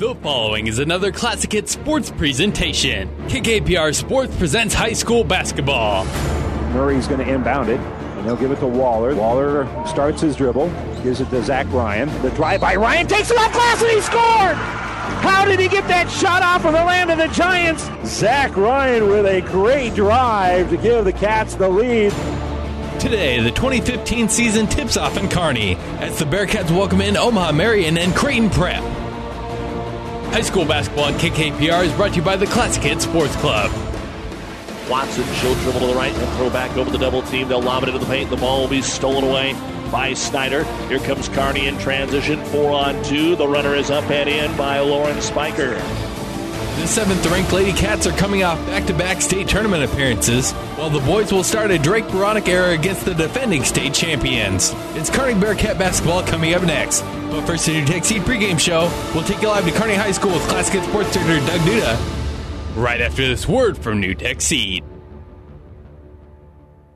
The following is another Classic Hit sports presentation. KKPR Sports presents high school basketball. Murray's going to inbound it, and he'll give it to Waller. Waller starts his dribble, gives it to Zach Ryan. The drive by Ryan takes it off glass, and he scored! How did he get that shot off of the land of the Giants? Zach Ryan with a great drive to give the Cats the lead. Today, the 2015 season tips off in Kearney as the Bearcats welcome in Omaha Marian and Creighton Prep. High school basketball on KKPR is brought to you by the Classic Hit Sports Club. Watson, she'll dribble to the right and throw back over the double team. They'll lob it into the paint. The ball will be stolen away by Snyder. Here comes Kearney in transition. Four on two. The runner is up and in by Lauren Spiker. The seventh ranked Lady Cats are coming off back to back state tournament appearances, while the boys will start a Drake Beranek era against the defending state champions. It's Kearney Bearcat basketball coming up next. But first, NuTech Seed pregame show. We'll take you live to Kearney High School with Classic Sports Director Doug Duda right after this word from NuTech Seed.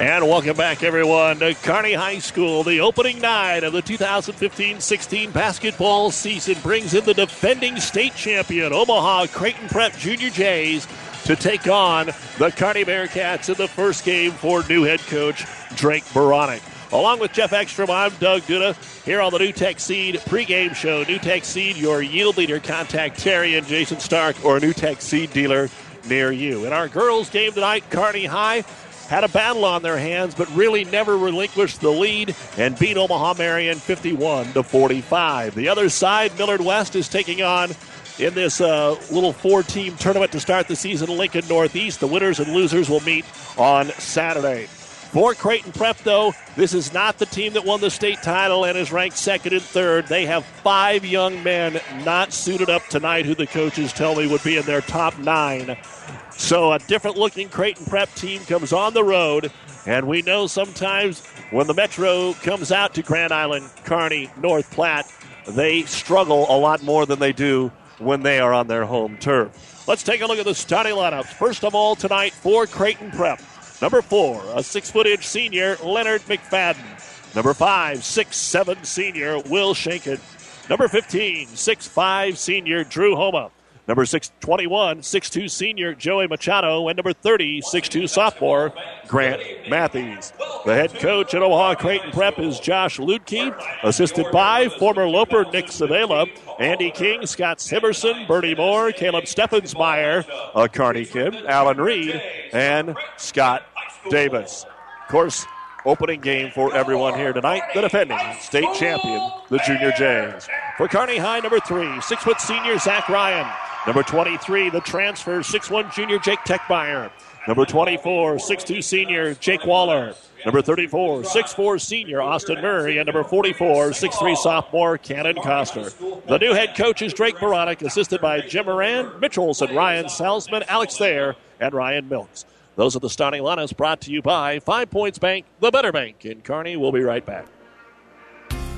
And welcome back, everyone, to Kearney High School. The opening night of the 2015 16 basketball season brings in the defending state champion, Omaha Creighton Prep Junior Jays, to take on the Kearney Bearcats in the first game for new head coach Drake Beranek. Along with Jeff Ekstrom, I'm Doug Duda here on the NuTech Seed pregame show. NuTech Seed, your yield leader. Contact Terry and Jason Stark or a NuTech Seed dealer near you. In our girls' game tonight, Kearney High had a battle on their hands, but really never relinquished the lead and beat Omaha Marian 51 to 45. The other side, Millard West is taking on in this uh, little four-team tournament to start the season. Lincoln Northeast. The winners and losers will meet on Saturday. For Creighton Prep, though, this is not the team that won the state title and is ranked second and third. They have five young men not suited up tonight who the coaches tell me would be in their top nine. So a different looking Creighton Prep team comes on the road, and we know sometimes when the Metro comes out to Grand Island, Kearney, North Platte, they struggle a lot more than they do when they are on their home turf. Let's take a look at the starting lineups. First of all, tonight for Creighton Prep. Number four, a six foot inch senior, Leonard McFadden. Number five, six seven senior, Will Shankin. Number 15, six five senior, Drew Homa. Number 621, 6'2 senior Joey Machado, and number 30, 6'2 sophomore Grant Matthews. The head coach at Omaha Creighton Prep is Josh Luedtke, assisted by former Loper Nick Savela, Andy King, Scott Simerson, Bernie Moore, Caleb Steffensmeyer, a Kearney kid, Alan Reed, and Scott Davis. Of course, opening game for everyone here tonight. The defending state champion, the Junior Jays. For Kearney High, number three, six foot senior Zach Ryan. Number 23, the transfer, 6'1 junior Jake Techmeyer. Number 24, 6'2 senior Jake Waller. Number 34, 6'4 senior Austin Murray. And number 44, 6'3 sophomore Cannon Coster. The new head coach is Drake Beranek, assisted by Jim Moran, Mitch Olson, Ryan Salzman, Alex Thayer, and Ryan Milks. Those are the starting lineups brought to you by Five Points Bank, the better bank in Kearney. We'll be right back.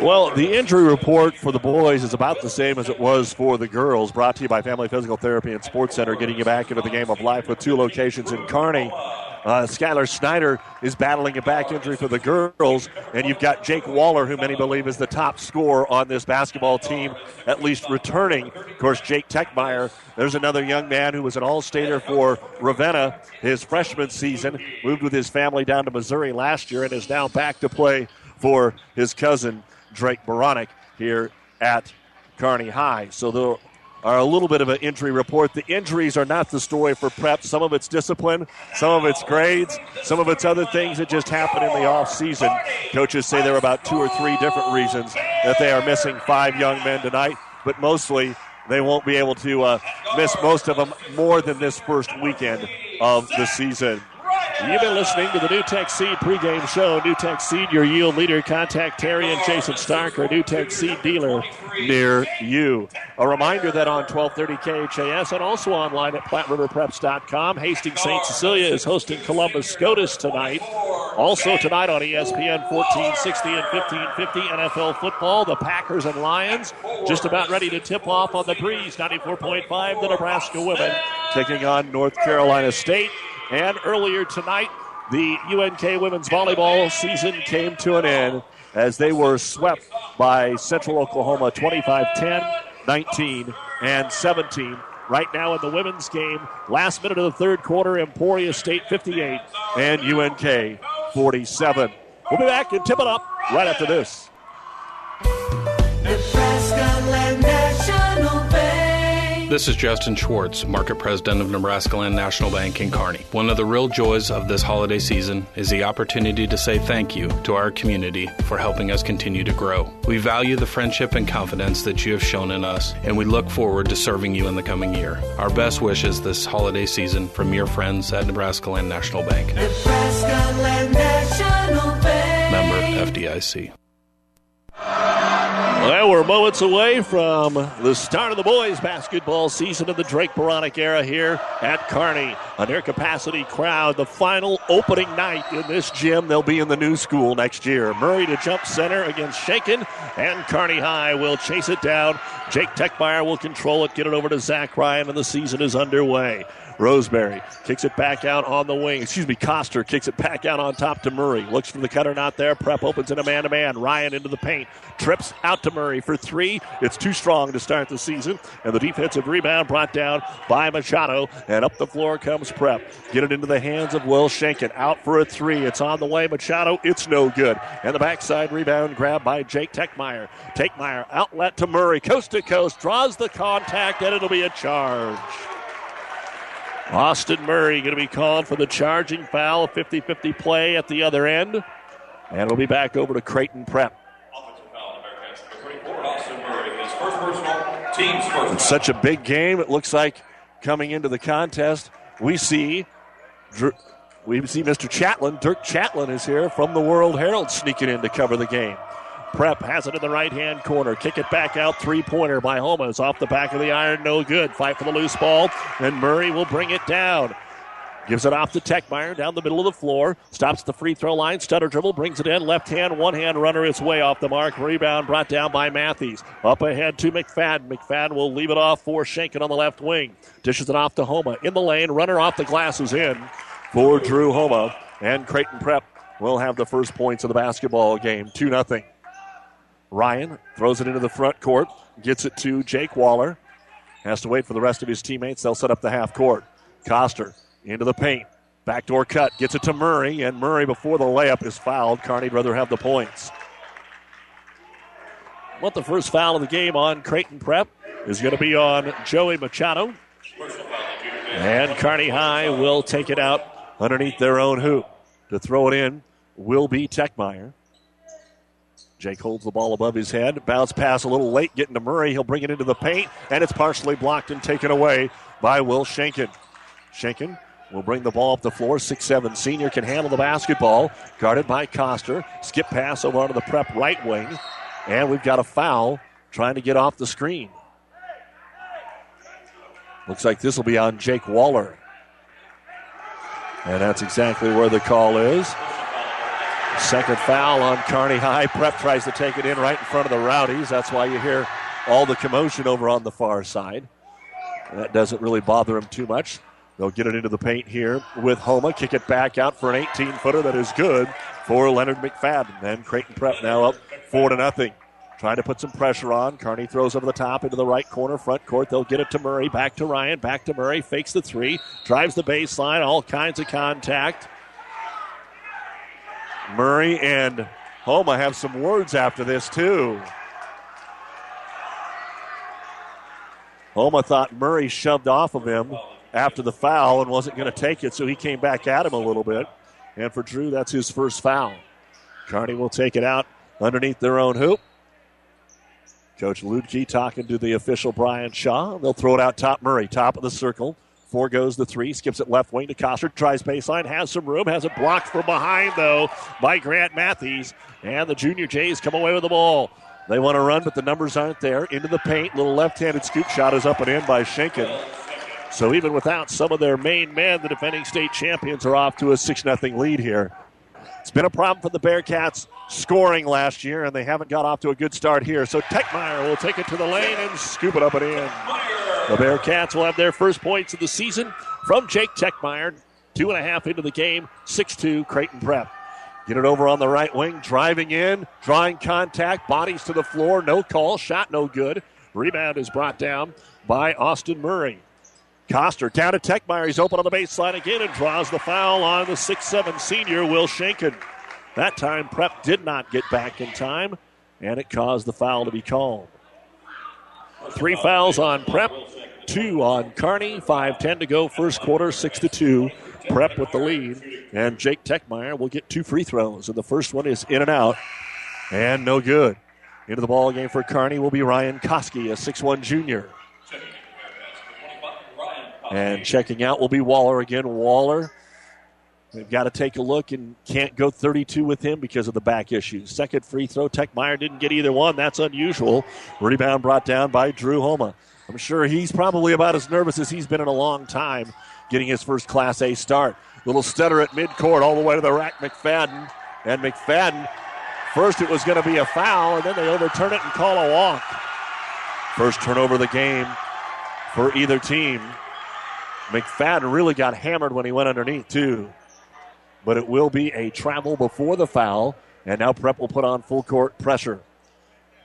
Well, the injury report for the boys is about the same as it was for the girls. Brought to you by Family Physical Therapy and Sports Center, getting you back into the game of life with two locations in Kearney. Uh, Skylar Snyder is battling a back injury for the girls, and you've got Jake Waller, who many believe is the top scorer on this basketball team, at least returning. Of course, Jake Techmeyer, there's another young man who was an All-Stater for Ravenna his freshman season, moved with his family down to Missouri last year, and is now back to play for his cousin Drake Beranek here at Kearney High. So there are a little bit of an injury report. The injuries are not the story for prep. Some of it's discipline, some of it's grades, some of it's other things that just happen in the off season. Coaches say there are about two or three different reasons that they are missing five young men tonight, but mostly they won't be able to uh, miss most of them more than this first weekend of the season. You've been listening to the NuTech Seed pregame show. NuTech Seed, your yield leader. Contact Terry and Jason Stark, or Tech Seed dealer near you. A reminder that on 1230 KHAS and also online at PlatteRiverPreps.com, Hastings St. Cecilia is hosting Columbus SCOTUS tonight. Also tonight on ESPN 1460 and 1550 NFL football, the Packers and Lions just about ready to tip off on the breeze. 94.5, the Nebraska women taking on North Carolina State. And earlier tonight, the UNK women's volleyball season came to an end as they were swept by Central Oklahoma 25 10, 19, and 17. Right now in the women's game, last minute of the third quarter, Emporia State 58 and UNK 47. We'll be back and tip it up right after this. Nebraska. This is Justin Schwartz, Market President of Nebraska Land National Bank in Kearney. One of the real joys of this holiday season is the opportunity to say thank you to our community for helping us continue to grow. We value the friendship and confidence that you have shown in us, and we look forward to serving you in the coming year. Our best wishes this holiday season from your friends at Nebraska Land National Bank. Nebraska Land National Bank. Member FDIC. Well, we're moments away from the start of the boys' basketball season of the Drake Beranek era here at Kearney. A near capacity crowd, the final opening night in this gym. They'll be in the new school next year. Murray to jump center against Shaken, and Kearney High will chase it down. Jake Techmeyer will control it, get it over to Zach Ryan, and the season is underway. Roseberry kicks it back out on the wing. Excuse me, Coster kicks it back out on top to Murray. Looks for the cutter, not there. Prep opens in a man to man. Ryan into the paint. Trips out to Murray for three. It's too strong to start the season. And the defensive rebound brought down by Machado. And up the floor comes Prep. Get it into the hands of Will Shankin. Out for a three. It's on the way. Machado. It's no good. And the backside rebound grabbed by Jake Techmeyer. Techmeyer outlet to Murray. Coast to coast. Draws the contact. And it'll be a charge. Austin Murray going to be called for the charging foul, 50 50 play at the other end. And we'll be back over to Creighton Prep. It's such a big game. It looks like coming into the contest, we see we see Mr. Chatelain. Dirk Chatelain is here from the World Herald sneaking in to cover the game. Prep has it in the right hand corner. Kick it back out. Three pointer by Homas off the back of the iron. No good. Fight for the loose ball. And Murray will bring it down. Gives it off to Techmeyer down the middle of the floor. Stops the free throw line. Stutter dribble. Brings it in. Left hand, one hand runner. It's way off the mark. Rebound brought down by Matthews. Up ahead to McFadden. McFadden will leave it off for Shankin on the left wing. Dishes it off to Homa. In the lane. Runner off the glass is in for Drew Homa. And Creighton Prep will have the first points of the basketball game. 2 0. Ryan throws it into the front court, gets it to Jake Waller. Has to wait for the rest of his teammates. They'll set up the half court. Coster into the paint. Backdoor cut. Gets it to Murray, and Murray, before the layup, is fouled. Kearney'd rather have the points. What the first foul of the game on Creighton Prep is going to be on Joey Machado. And Kearney High will take it out underneath their own hoop. To throw it in will be Techmeyer. Jake holds the ball above his head. Bounce pass a little late, getting to Murray. He'll bring it into the paint, and it's partially blocked and taken away by Will Schenken. Schenken will bring the ball up the floor. Six-seven senior can handle the basketball. Guarded by Coster. Skip pass over onto the prep right wing. And we've got a foul trying to get off the screen. Looks like this will be on Jake Waller. And that's exactly where the call is. Second foul on Kearney High. Prep tries to take it in right in front of the Rowdies. That's why you hear all the commotion over on the far side. That doesn't really bother them too much. They'll get it into the paint here with Homa. Kick it back out for an 18 footer that is good for Leonard McFadden. And Creighton Prep now up four to nothing. Trying to put some pressure on. Kearney throws over the top into the right corner, front court. They'll get it to Murray. Back to Ryan. Back to Murray. Fakes the three. Drives the baseline. All kinds of contact. Murray and Homa have some words after this, too. Homa thought Murray shoved off of him after the foul and wasn't going to take it, so he came back at him a little bit. And for Drew, that's his first foul. Kearney will take it out underneath their own hoop. Coach Luedtke talking to the official Brian Shaw. They'll throw it out top Murray, top of the circle. Four goes the three, skips it left wing to Coster, tries baseline, has some room, has it blocked from behind though by Grant Matthews. And the Junior Jays come away with the ball. They want to run, but the numbers aren't there. Into the paint, little left-handed scoop shot is up and in by Schenken. So even without some of their main men, the defending state champions are off to a 6 0 lead here. It's been a problem for the Bearcats scoring last year, and they haven't got off to a good start here. So Techmeyer will take it to the lane and scoop it up and in. The Bearcats will have their first points of the season from Jake Techmeyer. Two and a half into the game, 6 2 Creighton Prep. Get it over on the right wing, driving in, drawing contact, bodies to the floor, no call, shot no good. Rebound is brought down by Austin Murray. Coster down to Techmeyer. He's open on the baseline again and draws the foul on the six-seven senior, Will Schenken. That time, Prep did not get back in time, and it caused the foul to be called. Three fouls on Prep, two on Kearney. 5-10 to go, first quarter, 6 to 2. Prep with the lead, and Jake Techmeyer will get two free throws, and the first one is in and out, and no good. Into the ball game for Kearney will be Ryan Koski, a 6'1 junior. And checking out will be Waller again. Waller, they've got to take a look and can't go 32 with him because of the back issue. Second free throw, Techmeyer didn't get either one. That's unusual. Rebound brought down by Drew Homa. I'm sure he's probably about as nervous as he's been in a long time getting his first Class A start. Little stutter at midcourt all the way to the rack, McFadden. And McFadden, first it was going to be a foul, and then they overturn it and call a walk. First turnover of the game for either team. McFadden really got hammered when he went underneath, too. But it will be a travel before the foul, and now Prep will put on full court pressure.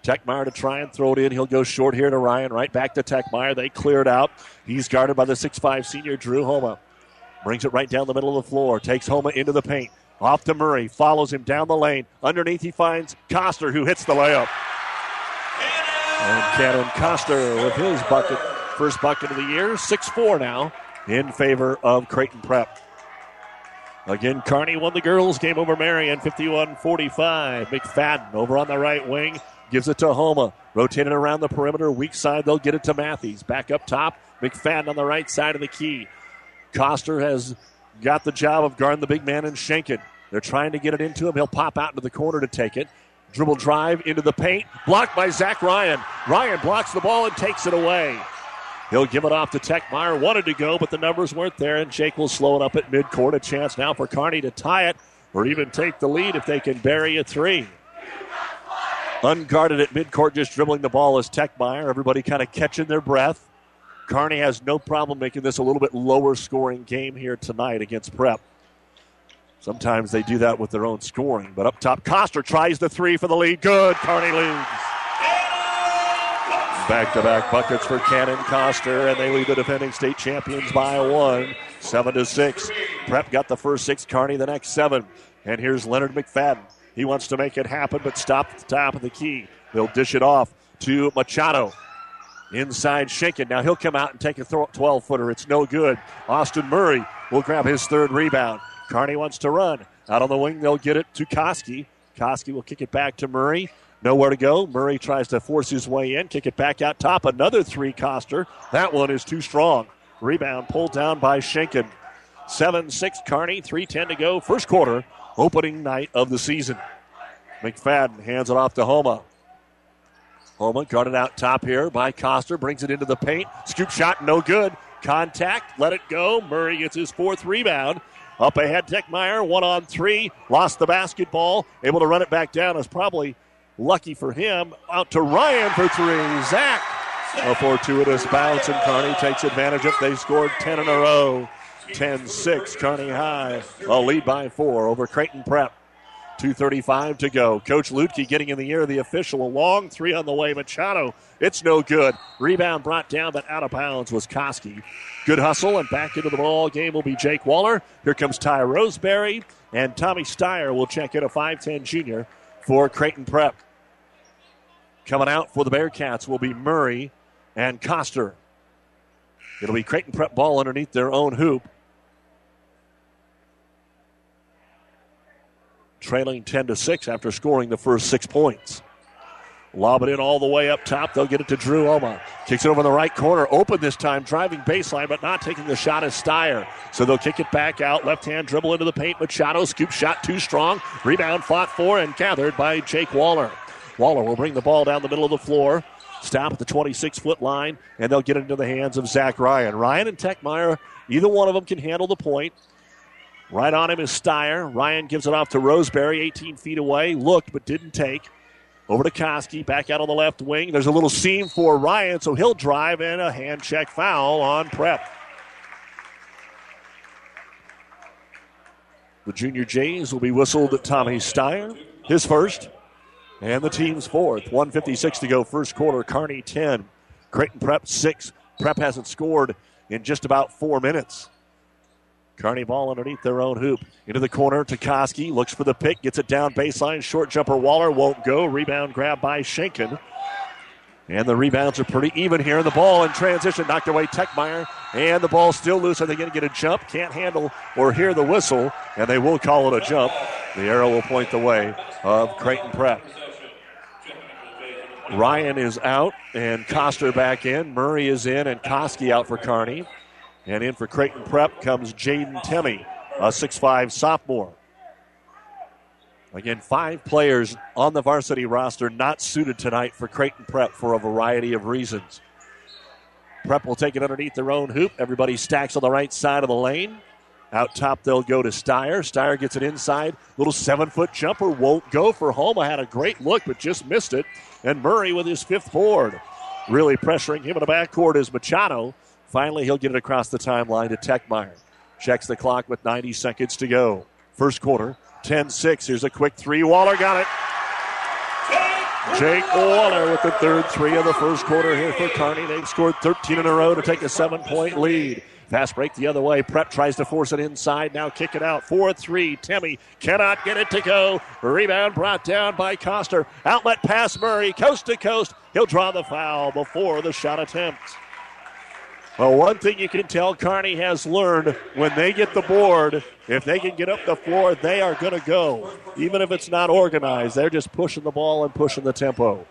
Techmeyer to try and throw it in. He'll go short here to Ryan. Right back to Techmeyer. They clear it out. He's guarded by the 6'5 senior Drew Homa. Brings it right down the middle of the floor. Takes Homa into the paint. Off to Murray. Follows him down the lane. Underneath he finds Coster who hits the layup. And Cannon Coster with his bucket. First bucket of the year. 6-4 now in favor of Creighton Prep. Again, Kearney won the girls' game over Marian 51 45. McFadden over on the right wing gives it to Homa. Rotated around the perimeter, weak side, they'll get it to Matthews. Back up top, McFadden on the right side of the key. Coster has got the job of guarding the big man and Schenken. They're trying to get it into him. He'll pop out into the corner to take it. Dribble drive into the paint, blocked by Zach Ryan. Ryan blocks the ball and takes it away. He'll give it off to Techmeyer. Wanted to go, but the numbers weren't there, and Jake will slow it up at midcourt. A chance now for Kearney to tie it or even take the lead if they can bury a three. Unguarded at midcourt, just dribbling the ball is Techmeyer. Everybody kind of catching their breath. Kearney has no problem making this a little bit lower scoring game here tonight against Prep. Sometimes they do that with their own scoring, but up top, Coster tries the three for the lead. Good. Kearney leads. Back to back buckets for Cannon Coster, and they lead the defending state champions by one, seven to six. Prep got the first six, Kearney the next seven. And here's Leonard McFadden. He wants to make it happen, but stop at the top of the key. They'll dish it off to Machado. Inside Schenken. Now he'll come out and take a 12 footer. It's no good. Austin Murray will grab his third rebound. Kearney wants to run. Out on the wing, they'll get it to Koski. Koski will kick it back to Murray. Nowhere to go. Murray tries to force his way in, kick it back out top. Another three, Coster. That one is too strong. Rebound pulled down by Schenken. 7 6 Kearney, 3.10 to go. First quarter, opening night of the season. McFadden hands it off to Homa. Homa guarded out top here by Coster, brings it into the paint. Scoop shot, no good. Contact, let it go. Murray gets his fourth rebound. Up ahead, Techmeyer, one on three, lost the basketball, able to run it back down. Is probably lucky for him. Out to Ryan for three. Zach, a fortuitous bounce, and Kearney takes advantage of. They scored 10 in a row. 10 6, Kearney High. A lead by four over Creighton Prep. 2.35 to go. Coach Luedtke getting in the air, the official. A long three on the way. Machado, it's no good. Rebound brought down, but out of bounds was Koski. Good hustle, and back into the ball game will be Jake Waller. Here comes Ty Roseberry, and Tommy Steyer will check in a 5'10 junior for Creighton Prep. Coming out for the Bearcats will be Murray and Coster. It'll be Creighton Prep ball underneath their own hoop. trailing 10 to 6 after scoring the first six points. Lob it in all the way up top. They'll get it to Drew Homa. Kicks it over in the right corner. Open this time, driving baseline, but not taking the shot as Steyer. So they'll kick it back out. Left hand dribble into the paint. Machado scoop shot too strong. Rebound fought for and gathered by Jake Waller. Waller will bring the ball down the middle of the floor. Stop at the 26 foot line, and they'll get it into the hands of Zach Ryan. Ryan and Techmeyer, either one of them can handle the point. Right on him is Steyer. Ryan gives it off to Roseberry, 18 feet away. Looked, but didn't take. Over to Koski, back out on the left wing. There's a little seam for Ryan, so he'll drive in a hand check foul on Prep. The junior Jays will be whistled at Tommy Steyer, his first, and the team's fourth. 156 to go, first quarter. Kearney 10, Creighton Prep 6. Prep hasn't scored in just about four minutes. Kearney ball underneath their own hoop. Into the corner, Koski looks for the pick, gets it down baseline. Short jumper Waller won't go. Rebound grab by Schenken. And the rebounds are pretty even here. The ball in transition knocked away Techmeyer. And the ball still loose. Are they going to get a jump? Can't handle or hear the whistle. And they will call it a jump. The arrow will point the way of Creighton Prep. Ryan is out and Coster back in. Murray is in and Koski out for Carney. And in for Creighton Prep comes Jaden Temmie, a 6'5 sophomore. Again, five players on the varsity roster not suited tonight for Creighton Prep for a variety of reasons. Prep will take it underneath their own hoop. Everybody stacks on the right side of the lane. Out top, they'll go to Steyer. Steyer gets it inside. Little seven foot jumper won't go for Homa. Had a great look, but just missed it. And Murray with his fifth board. Really pressuring him in the backcourt is Machado. Finally, he'll get it across the timeline to Techmeyer. Checks the clock with 90 seconds to go. First quarter, 10 6. Here's a quick three. Waller got it. Jake Waller with the third three of the first quarter here for Kearney. They've scored 13 in a row to take a seven point lead. Fast break the other way. Prep tries to force it inside. Now kick it out. 4 3. Timmy cannot get it to go. Rebound brought down by Coster. Outlet pass Murray. Coast to coast. He'll draw the foul before the shot attempt. Well, one thing you can tell Kearney has learned when they get the board, if they can get up the floor, they are going to go. Even if it's not organized, they're just pushing the ball and pushing the tempo.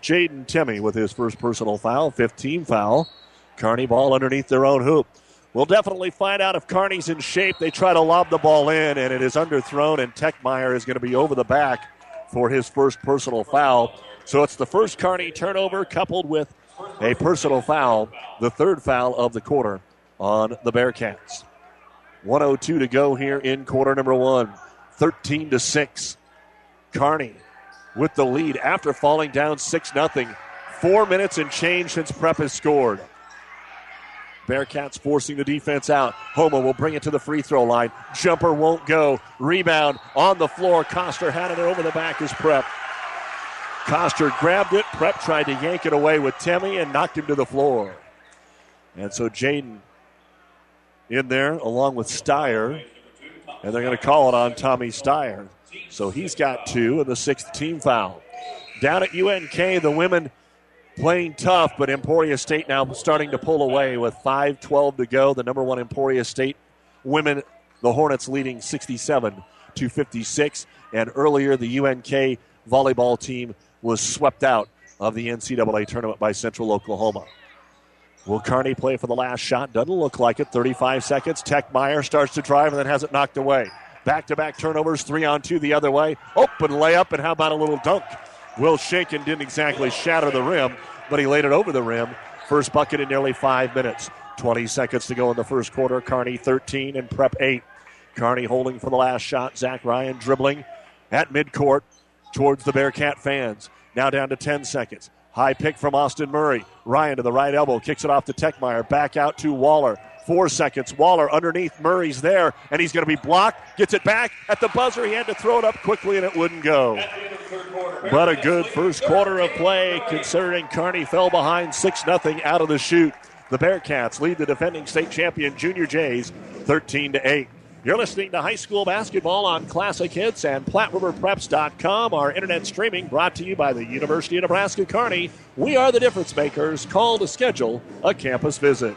Jaden Timmy with his first personal foul, 15 foul. Kearney ball underneath their own hoop. We'll definitely find out if Kearney's in shape. They try to lob the ball in, and it is underthrown, and Techmeyer is going to be over the back for his first personal foul. So it's the first Kearney turnover coupled with a personal foul, the third foul of the quarter on the Bearcats. 102 to go here in quarter number one. 13 to 6. Kearney with the lead after falling down 6 0. Four minutes and change since Prep has scored. Bearcats forcing the defense out. Homa will bring it to the free throw line. Jumper won't go. Rebound on the floor. Coster had it over the back as Prep. Coster grabbed it. Prep tried to yank it away with Temmie and knocked him to the floor. And so Jaden in there along with Steyer. And they're going to call it on Tommy Steyer. So he's got two and the sixth team foul. Down at UNK, the women playing tough, but Emporia State now starting to pull away with 5 12 to go. The number one Emporia State women, the Hornets leading 67 to 56. And earlier, the UNK volleyball team was swept out of the NCAA tournament by Central Oklahoma. Will Kearney play for the last shot? Doesn't look like it. 35 seconds. Techmeyer starts to drive and then has it knocked away. Back to back turnovers, three on two the other way. Open layup, and how about a little dunk? Will Shankin didn't exactly shatter the rim, but he laid it over the rim. First bucket in nearly five minutes. 20 seconds to go in the first quarter. Kearney 13 and Prep 8. Kearney holding for the last shot. Zach Ryan dribbling at midcourt towards the Bearcat fans. Now down to 10 seconds. High pick from Austin Murray. Ryan to the right elbow, kicks it off to Techmeyer. Back out to Waller. Four seconds. Waller underneath. Murray's there, and he's going to be blocked. Gets it back at the buzzer. He had to throw it up quickly, and it wouldn't go. But a good first quarter of play, considering Kearney fell behind 6 0 out of the shoot. The Bearcats lead the defending state champion Junior Jays 13 to 8. You're listening to high school basketball on Classic Hits and PlatteRiverPreps.com. Our internet streaming brought to you by the University of Nebraska Kearney. We are the difference makers. Call to schedule a campus visit.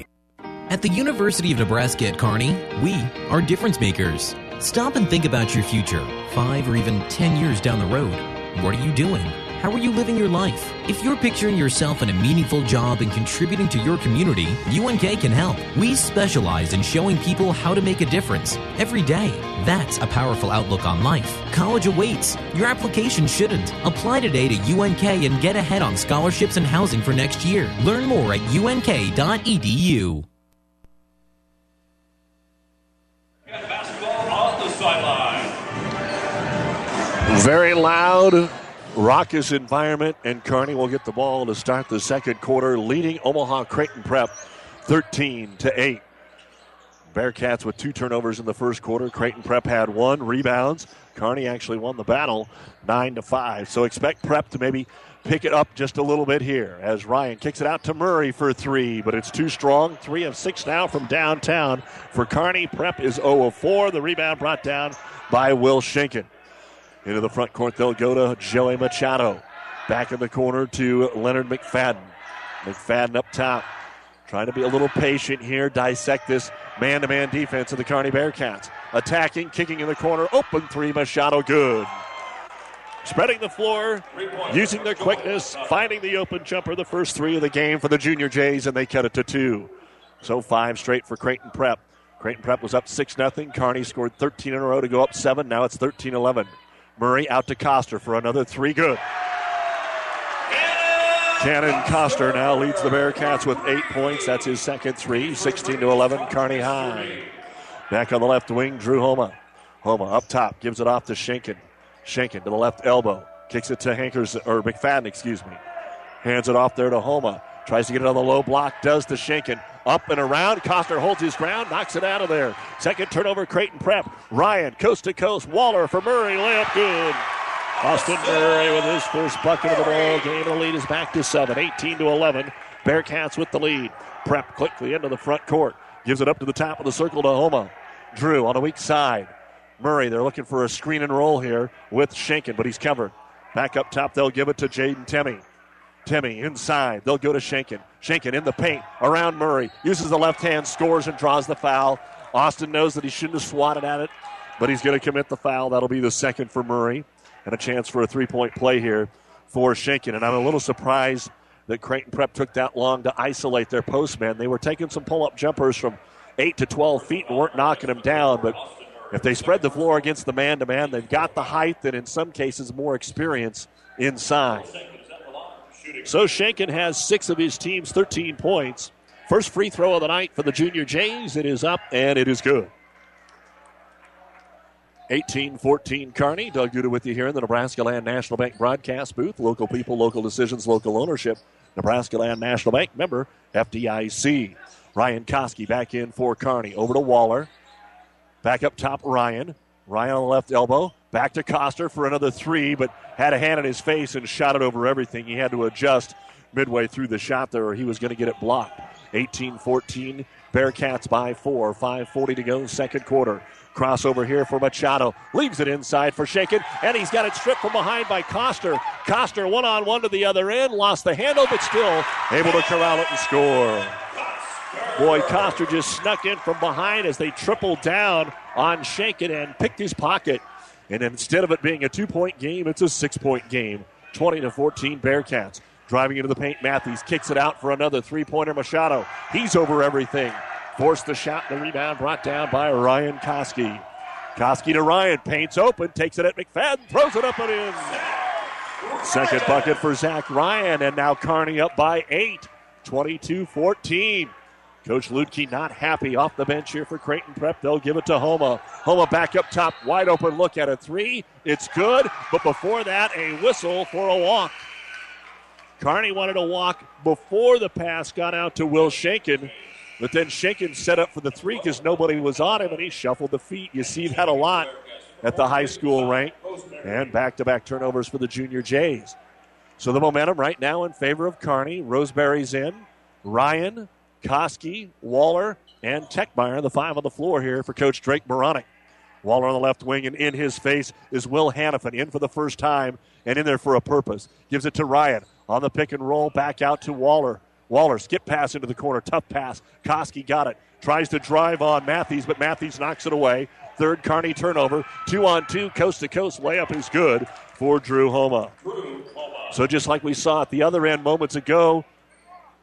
At the University of Nebraska at Kearney, we are difference makers. Stop and think about your future, five or even ten years down the road. What are you doing? How are you living your life? If you're picturing yourself in a meaningful job and contributing to your community, UNK can help. We specialize in showing people how to make a difference every day. That's a powerful outlook on life. College awaits. Your application shouldn't. Apply today to UNK and get ahead on scholarships and housing for next year. Learn more at unk.edu. Very loud, raucous environment, and Kearney will get the ball to start the second quarter, leading Omaha Creighton Prep 13 to 8. Bearcats with two turnovers in the first quarter. Creighton Prep had one rebounds. Kearney actually won the battle 9 to 5. So expect Prep to maybe pick it up just a little bit here as Ryan kicks it out to Murray for three, but it's too strong. Three of six now from downtown for Kearney. Prep is 0 of 4. The rebound brought down by Will Schenken. Into the front court, they'll go to Joey Machado. Back in the corner to Leonard McFadden. McFadden up top. Trying to be a little patient here, dissect this man to man defense of the Kearney Bearcats. Attacking, kicking in the corner, open three, Machado good. Spreading the floor, using their quickness, finding the open jumper, the first three of the game for the Junior Jays, and they cut it to two. So five straight for Creighton Prep. Creighton Prep was up 6 0. Kearney scored 13 in a row to go up 7. Now it's 13 11. Murray out to Coster for another three good. Cannon Coster now leads the Bearcats with eight points. That's his second three. 16 to 11, Kearney High. Back on the left wing, Drew Homa. Homa up top, gives it off to Schenken. Schenken to the left elbow, kicks it to Hankers or McFadden, excuse me. Hands it off there to Homa. Tries to get it on the low block, does to Schenken. Up and around. Coster holds his ground, knocks it out of there. Second turnover, Creighton Prep. Ryan, coast to coast. Waller for Murray, layup good. Austin Murray with his first bucket of the ball game. The lead is back to seven, 18 to 11. Bearcats with the lead. Prep quickly into the front court. Gives it up to the top of the circle to Homa. Drew on the weak side. Murray, they're looking for a screen and roll here with Schenken, but he's covered. Back up top, they'll give it to Jaden Temmie. Temmie inside. They'll go to Schenken. Schenken in the paint around Murray. Uses the left hand, scores, and draws the foul. Austin knows that he shouldn't have swatted at it, but he's going to commit the foul. That'll be the second for Murray. And a chance for a three point play here for Schenken. And I'm a little surprised that Creighton Prep took that long to isolate their postman. They were taking some pull up jumpers from 8 to 12 feet and weren't knocking them down, but if they spread the floor against the man to man, they've got the height and in some cases more experience inside. So Schenken has six of his team's 13 points. First free throw of the night for the Junior Jays. It is up and it is good. 18 14 Kearney. Doug Duda with you here in the Nebraska Land National Bank broadcast booth. Local people, local decisions, local ownership. Nebraska Land National Bank member FDIC. Ryan Koski back in for Kearney. Over to Waller. Back up top, Ryan. Ryan on the left elbow. Back to Coster for another three, but had a hand in his face and shot it over everything. He had to adjust midway through the shot there, or he was going to get it blocked. 18 14, Bearcats by four. 5.40 to go, second quarter. Crossover here for Machado. Leaves it inside for Shaken, and he's got it stripped from behind by Coster. Coster one on one to the other end, lost the handle, but still able to corral it and score. Boy, Coster just snuck in from behind as they tripled down on Shaken and picked his pocket. And instead of it being a two point game, it's a six point game. 20 to 14 Bearcats. Driving into the paint, Matthews kicks it out for another three pointer. Machado. He's over everything. Forced the shot, the rebound brought down by Ryan Koski. Koski to Ryan, paints open, takes it at McFadden, throws it up and in. Second bucket for Zach Ryan, and now Kearney up by eight, 22 14. Coach Luedtke not happy off the bench here for Creighton Prep. They'll give it to Homa. Homa back up top, wide open look at a three. It's good, but before that, a whistle for a walk. Kearney wanted to walk before the pass got out to Will Shaken, but then Shaken set up for the three because nobody was on him and he shuffled the feet. You see that a lot at the high school rank. And back to back turnovers for the Junior Jays. So the momentum right now in favor of Kearney. Roseberry's in. Ryan, Koski, Waller, and Techmeyer, the five on the floor here for Coach Drake Beranek. Waller on the left wing, and in his face is Will Hannafin, in for the first time and in there for a purpose. Gives it to Ryan on the pick and roll, back out to Waller. Waller, skip pass into the corner, tough pass. Koski got it. Tries to drive on Matthews, but Matthews knocks it away. Third Kearney turnover. Two on two, coast to coast layup is good for Drew Homa. So just like we saw at the other end moments ago,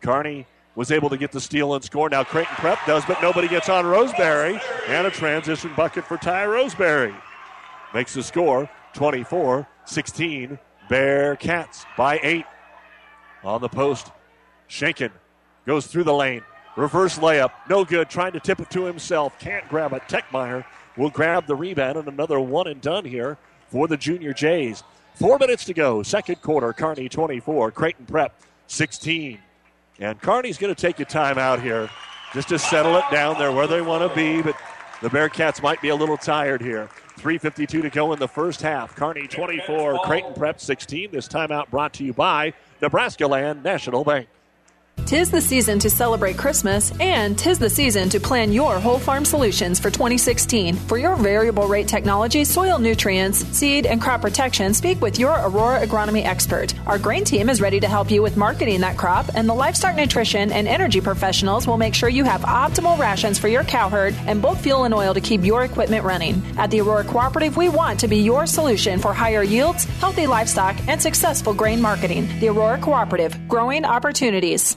Kearney was able to get the steal and score. Now Creighton Prep does, but nobody gets on Roseberry. And a transition bucket for Ty Roseberry. Makes the score 24 16. Bearcats by eight. On the post, Shaken goes through the lane. Reverse layup, no good. Trying to tip it to himself. Can't grab it. Techmeyer will grab the rebound and another one and done here for the Junior Jays. Four minutes to go. Second quarter. Kearney 24. Creighton Prep 16. And Kearney's going to take a timeout here just to settle it down there where they want to be, but the Bearcats might be a little tired here. 3.52 to go in the first half. Kearney 24, Creighton Prep 16. This timeout brought to you by Nebraska Land National Bank. Tis the season to celebrate Christmas, and tis the season to plan your whole farm solutions for 2016. For your variable rate technology, soil nutrients, seed, and crop protection, speak with your Aurora agronomy expert. Our grain team is ready to help you with marketing that crop, and the livestock nutrition and energy professionals will make sure you have optimal rations for your cow herd and bulk fuel and oil to keep your equipment running. At the Aurora Cooperative, we want to be your solution for higher yields, healthy livestock, and successful grain marketing. The Aurora Cooperative, growing opportunities.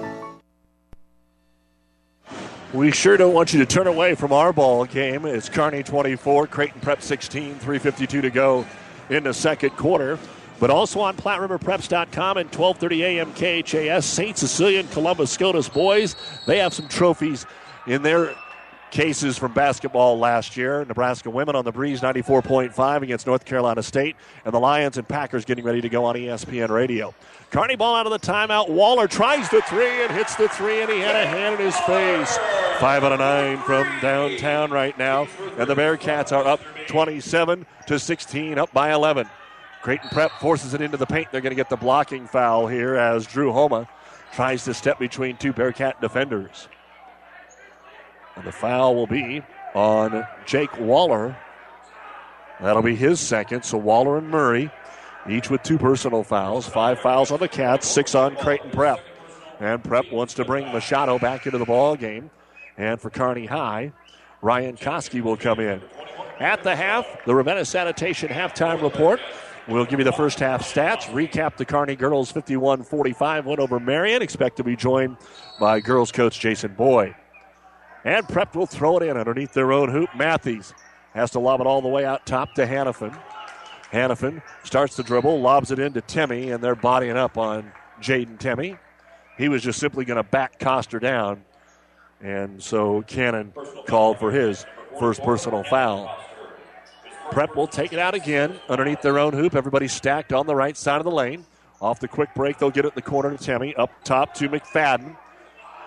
We sure don't want you to turn away from our ball game. It's Kearney 24, Creighton Prep 16, 3.52 to go in the second quarter. But also on PlatteRiverPreps.com and 1230 AM KHAS, St. Cecilia and Columbus SCOTUS boys, they have some trophies in their cases from basketball last year. Nebraska women on the breeze 94.5 against North Carolina State, and the Lions and Packers getting ready to go on ESPN radio. Kearney ball out of the timeout. Waller tries the three and hits the three, and he had a hand in his face. Five out of nine from downtown right now, and the Bearcats are up 27 to 16, up by 11. Creighton Prep forces it into the paint. They're going to get the blocking foul here as Drew Homa tries to step between two Bearcat defenders. And the foul will be on Jake Waller. That'll be his second. So Waller and Murray, each with two personal fouls. Five fouls on the Cats, six on Creighton Prep. And Prep wants to bring Machado back into the ball game. And for Kearney High, Ryan Koski will come in. At the half, the Ravenna Sanitation halftime report. We'll give you the first half stats, recap the Kearney girls 51 45 win over Marian. Expect to be joined by girls coach Jason Boyd. And Prep will throw it in underneath their own hoop. Matthews Has to lob it all the way out top to Hannafin. Hannafin starts the dribble, lobs it into Timmy, and they're bodying up on Jaden Timmy. He was just simply going to back Coster down. And so Cannon called for his first personal foul. Prep will take it out again underneath their own hoop. Everybody's stacked on the right side of the lane. Off the quick break, they'll get it in the corner to Timmy. Up top to McFadden.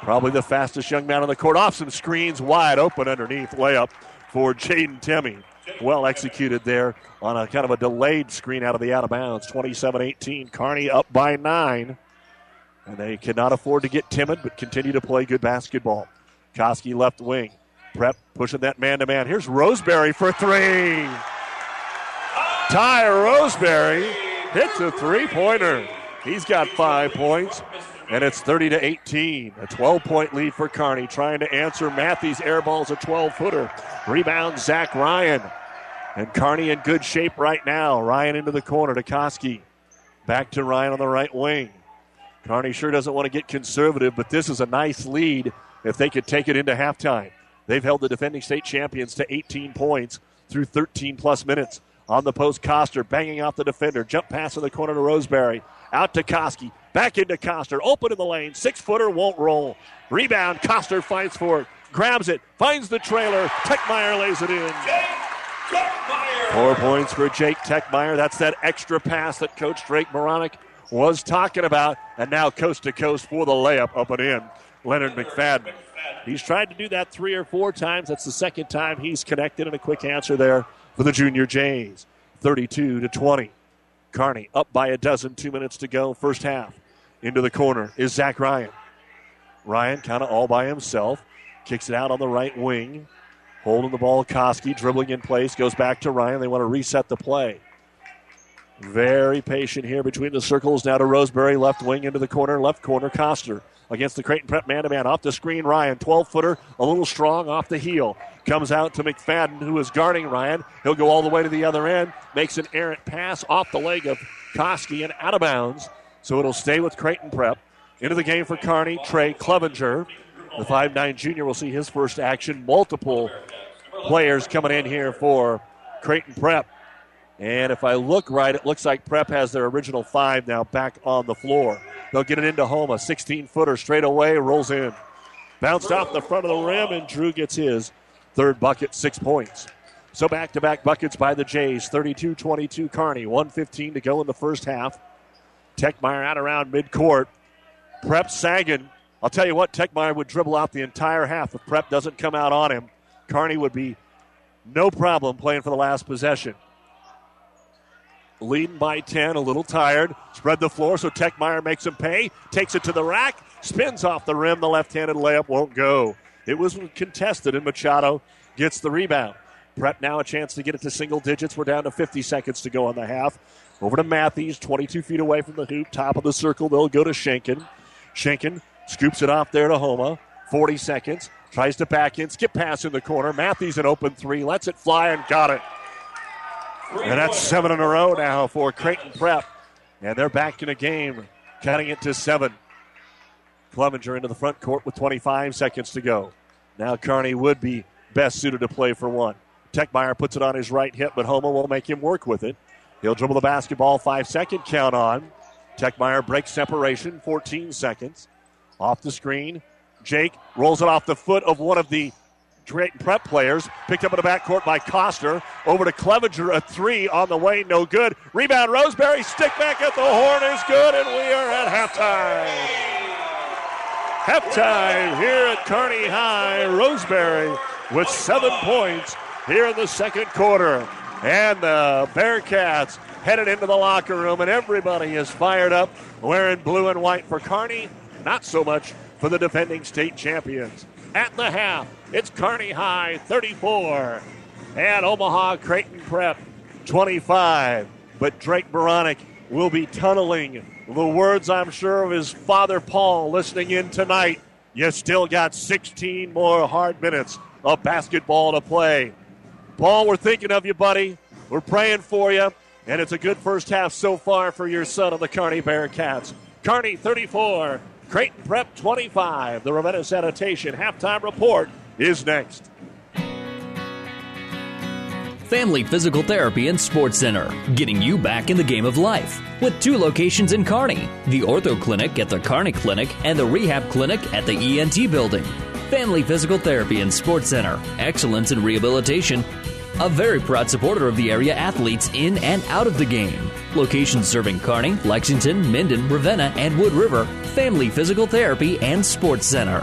Probably the fastest young man on the court. Off some screens, wide open underneath. Layup for Jaden Timmy. Well executed there on a kind of a delayed screen out of the out of bounds. 27 18. Kearney up by nine. And they cannot afford to get timid, but continue to play good basketball. Koski left wing. Prep pushing that man to man. Here's Roseberry for three. Ty Roseberry hits a three pointer. He's got five points, and it's 30 to 18. A 12 point lead for Kearney, trying to answer Matthews' air ball's a 12 footer. Rebound, Zach Ryan. And Kearney in good shape right now. Ryan into the corner to Koski. Back to Ryan on the right wing. Kearney sure doesn't want to get conservative, but this is a nice lead if they could take it into halftime. They've held the defending state champions to 18 points through 13 plus minutes. On the post, Coster banging off the defender. Jump pass in the corner to Roseberry. Out to Koski. Back into Coster. Open in the lane. Six footer won't roll. Rebound. Coster fights for it. Grabs it. Finds the trailer. Techmeyer lays it in. Techmeyer. Four points for Jake Techmeyer. That's that extra pass that Coach Drake Beranek was talking about. And now coast to coast for the layup up and in. Leonard McFadden. He's tried to do that three or four times. That's the second time he's connected, and a quick answer there for the Junior Jays. 32 to 20. Kearney up by a dozen, two minutes to go, first half. Into the corner is Zach Ryan. Ryan kind of all by himself. Kicks it out on the right wing. Holding the ball, Koski dribbling in place, goes back to Ryan. They want to reset the play. Very patient here between the circles. Now to Roseberry, left wing into the corner, left corner, Coster against the Creighton Prep man to man. Off the screen, Ryan, 12 footer, a little strong off the heel. Comes out to McFadden, who is guarding Ryan. He'll go all the way to the other end, makes an errant pass off the leg of Koski and out of bounds. So it'll stay with Creighton Prep. Into the game for Kearney, Trey Clevenger. The 5'9 junior will see his first action. Multiple players coming in here for Creighton Prep. And if I look right, it looks like Prep has their original five now back on the floor. They'll get it into Homa. 16 footer straight away, rolls in. Bounced off the front of the rim, and Drew gets his third bucket, six points. So back to back buckets by the Jays. 32 22 Kearney, 115 to go in the first half. Techmeyer out around midcourt. Prep sagging. I'll tell you what, Techmeyer would dribble out the entire half if Prep doesn't come out on him. Kearney would be no problem playing for the last possession. Leading by 10, a little tired. Spread the floor so Techmeyer makes him pay. Takes it to the rack. Spins off the rim. The left handed layup won't go. It was contested, and Machado gets the rebound. Prep now a chance to get it to single digits. We're down to 50 seconds to go on the half. Over to Matthews, 22 feet away from the hoop. Top of the circle, they'll go to Schenken. Schenken scoops it off there to Homa. 40 seconds. Tries to back in. Skip pass in the corner. Matthews an open three. Lets it fly and got it. And that's seven in a row now for Creighton Prep. And they're back in a game, cutting it to seven. Clevenger into the front court with 25 seconds to go. Now Kearney would be best suited to play for one. Techmeyer puts it on his right hip, but Homa will make him work with it. He'll dribble the basketball, five second count on. Techmeyer breaks separation, 14 seconds. Off the screen. Jake rolls it off the foot of one of the Prep players. Picked up in the backcourt by Coster. Over to Clevenger, a three on the way, no good. Rebound, Roseberry, stick back at the horn is good, and we are at halftime. Halftime here at Kearney High. Roseberry with seven points here in the second quarter. And the Bearcats headed into the locker room, and everybody is fired up wearing blue and white for Kearney, Not so much for the defending state champions. At the half, it's Kearney High 34 and Omaha Creighton Prep 25. But Drake Beranek will be tunneling the words, I'm sure, of his father Paul listening in tonight. You still got 16 more hard minutes of basketball to play. Paul, we're thinking of you, buddy. We're praying for you. And it's a good first half so far for your son of the Kearney Bearcats. Kearney 34, Creighton Prep 25. The Ravenna Sanitation halftime report is next. Family Physical Therapy and Sports Center, getting you back in the game of life. With two locations in Kearney the Ortho Clinic at the Kearney Clinic and the Rehab Clinic at the ENT Building. Family Physical Therapy and Sports Center, excellence in rehabilitation. A very proud supporter of the area athletes in and out of the game. Locations serving Kearney, Lexington, Minden, Ravenna, and Wood River. Family Physical Therapy and Sports Center.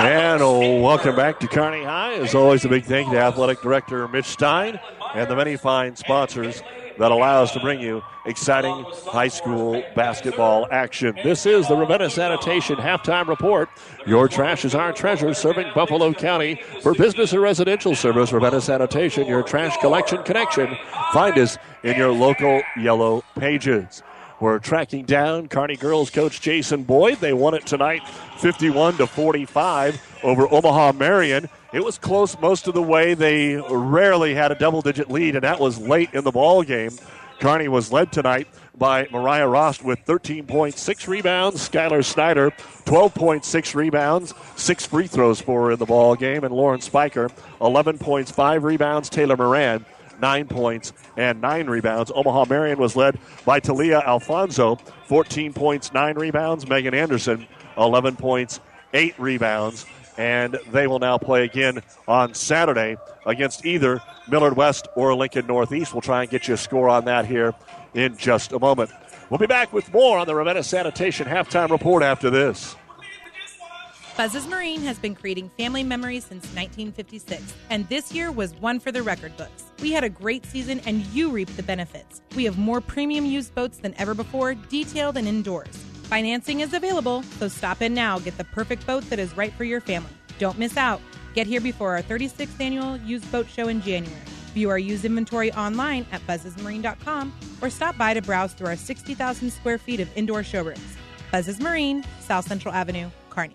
And welcome back to Kearney High. As always, a big thank you to Athletic Director Mitch Stein and the many fine sponsors that allow us to bring you exciting high school basketball action. This is the Ravenna Sanitation halftime report. Your trash is our treasure, serving Buffalo County for business and residential service. Ravenna Sanitation, your trash collection connection. Find us in your local yellow pages. We're tracking down Kearney girls coach Jason Boyd. They won it tonight 51 to 45 over Omaha Marian. It was close most of the way. They rarely had a double digit lead, and that was late in the ball game. Kearney was led tonight by Mariah Rost with 13 points, six rebounds. Skylar Snyder, 12.6 rebounds, six free throws for her in the ball game, and Lauren Spiker, 11 points, five rebounds. Taylor Moran, nine points and nine rebounds. Omaha Marian was led by Talia Alfonso, 14 points, nine rebounds. Megan Anderson, 11 points, eight rebounds. And they will now play again on Saturday against either Millard West or Lincoln Northeast. We'll try and get you a score on that here in just a moment. We'll be back with more on the Ravenna Sanitation halftime report after this. Buzz's Marine has been creating family memories since 1956, and this year was one for the record books. We had a great season, and you reap the benefits. We have more premium used boats than ever before, detailed and indoors. Financing is available, so stop in now. Get the perfect boat that is right for your family. Don't miss out. Get here before our 36th annual used boat show in January. View our used inventory online at buzzesmarine.com or stop by to browse through our 60,000 square feet of indoor showrooms. Buzzes Marine, South Central Avenue, Kearney.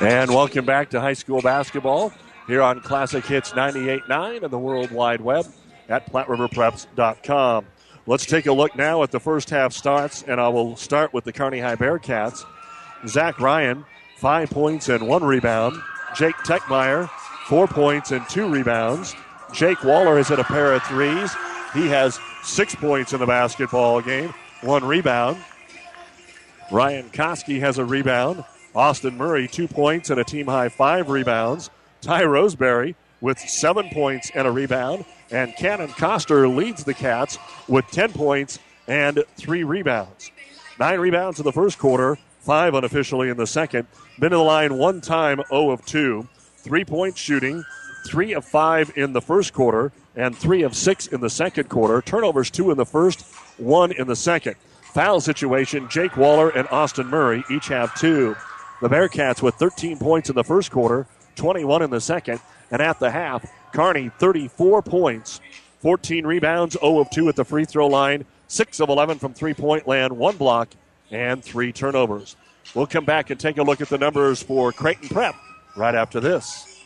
And welcome back to high school basketball here on Classic Hits 98.9 and the World Wide Web at PlatteRiverPreps.com. Let's take a look now at the first half starts, and I will start with the Kearney High Bearcats. Zach Ryan, five points and one rebound. Jake Techmeyer, four points and two rebounds. Jake Waller has hit a pair of threes. He has six points in the basketball game, one rebound. Ryan Koski has a rebound. Austin Murray, two points and a team high five rebounds. Ty Roseberry with seven points and a rebound. And Cannon Coster leads the Cats with 10 points and three rebounds. Nine rebounds in the first quarter, five unofficially in the second. Been to the line one time, 0 of 2. Three point shooting, three of five in the first quarter, and three of six in the second quarter. Turnovers, two in the first, one in the second. Foul situation, Jake Waller and Austin Murray each have two. The Bearcats with 13 points in the first quarter, 21 in the second, and at the half, Kearney 34 points, 14 rebounds, 0 of 2 at the free throw line, 6 of 11 from three point land, one block, and three turnovers. We'll come back and take a look at the numbers for Creighton Prep right after this.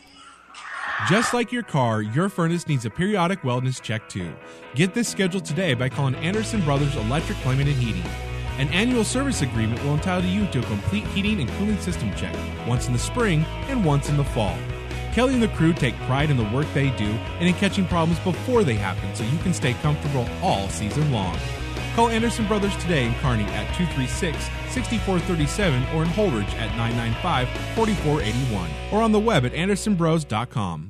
Just like your car, your furnace needs a periodic wellness check too. Get this scheduled today by calling Anderson Brothers Electric Plumbing and Heating. An annual service agreement will entitle you to a complete heating and cooling system check, once in the spring and once in the fall. Kelly and the crew take pride in the work they do and in catching problems before they happen so you can stay comfortable all season long. Call Anderson Brothers today in Kearney at 236 6437 or in Holdrege at 995 4481 or on the web at andersonbros.com.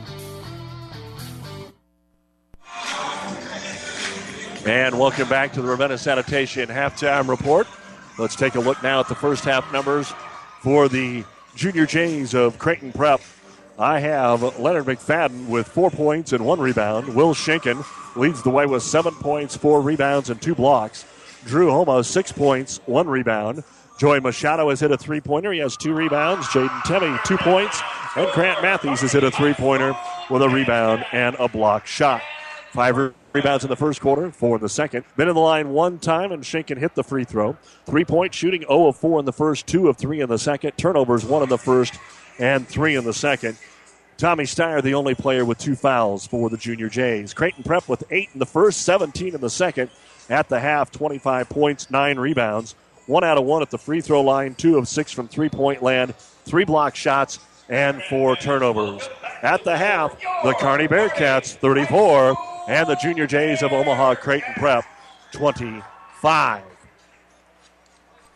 And welcome back to the Ravenna Sanitation halftime report. Let's take a look now at the first half numbers for the Junior Jays of Creighton Prep. I have Leonard McFadden with four points and one rebound. Will Schenken leads the way with seven points, four rebounds, and two blocks. Drew Homa, six points, one rebound. Joey Machado has hit a three pointer. He has two rebounds. Jaden Temmie, two points. And Grant Matthews has hit a three pointer with a rebound and a block shot. Five rebounds in the first quarter, four in the second. Been in the line one time, and Schenken hit the free throw. Three point shooting, 0 of 4 in the first, 2 of 3 in the second. Turnovers, 1 in the first, and 3 in the second. Tommy Steyer, the only player with two fouls for the Junior Jays. Creighton Prep with 8 in the first, 17 in the second. At the half, 25 points, 9 rebounds. 1 out of 1 at the free throw line, 2 of 6 from three point land, 3 block shots, and 4 turnovers. At the half, the Kearney Bearcats 34 and the Junior Jays of Omaha Creighton Prep 25.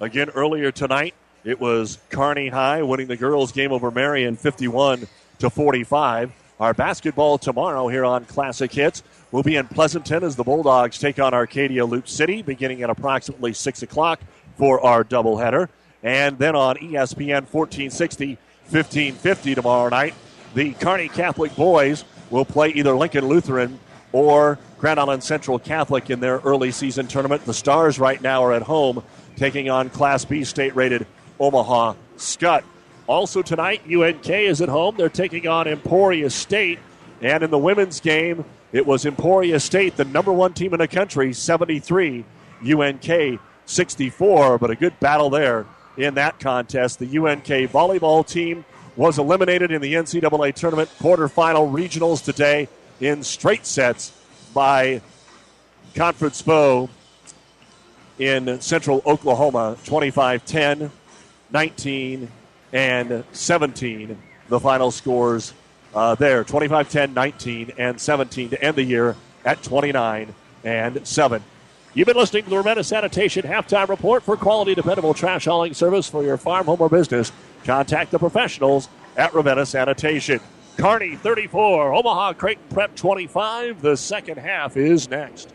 Again, earlier tonight, it was Kearney High winning the girls' game over Marian 51 to 45. Our basketball tomorrow here on Classic Hits will be in Pleasanton as the Bulldogs take on Arcadia Loop City beginning at approximately 6 o'clock for our doubleheader. And then on ESPN 1460, 1550 tomorrow night, the Kearney Catholic boys will play either Lincoln Lutheran or Grand Island Central Catholic in their early season tournament. The Stars right now are at home taking on Class B state rated Omaha Scott. Also tonight, UNK is at home. They're taking on Emporia State. And in the women's game, it was Emporia State, the number one team in the country, 73, UNK 64. But a good battle there in that contest. The UNK volleyball team was eliminated in the NCAA tournament quarterfinal regionals today in straight sets by Conference Foe in central Oklahoma 25 10, 19, and 17. The final scores uh, there 25 10, 19, and 17 to end the year at 29 and 7. You've been listening to the Ravenna Sanitation Halftime Report for quality, dependable trash hauling service for your farm, home, or business. Contact the professionals at Ravenna Sanitation. Kearney 34, Omaha Creighton Prep 25. The second half is next.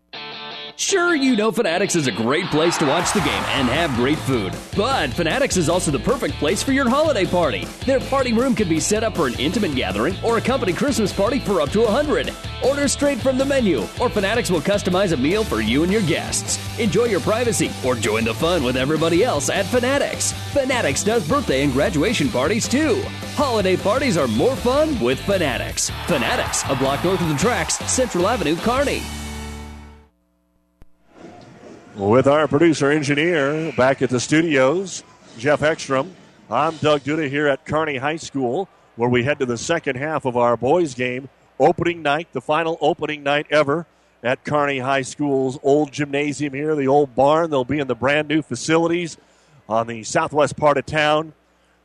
Sure, you know Fanatics is a great place to watch the game and have great food. But Fanatics is also the perfect place for your holiday party. Their party room can be set up for an intimate gathering or a company Christmas party for up to 100. Order straight from the menu, or Fanatics will customize a meal for you and your guests. Enjoy your privacy or join the fun with everybody else at Fanatics. Fanatics does birthday and graduation parties too. Holiday parties are more fun with Fanatics. Fanatics, a block north of the tracks, Central Avenue, Kearney. With our producer engineer back at the studios, Jeff Ekstrom. I'm Doug Duda here at Kearney High School, where we head to the second half of our boys' game. Opening night, the final opening night ever at Kearney High School's old gymnasium here, the old barn. They'll be in the brand new facilities on the southwest part of town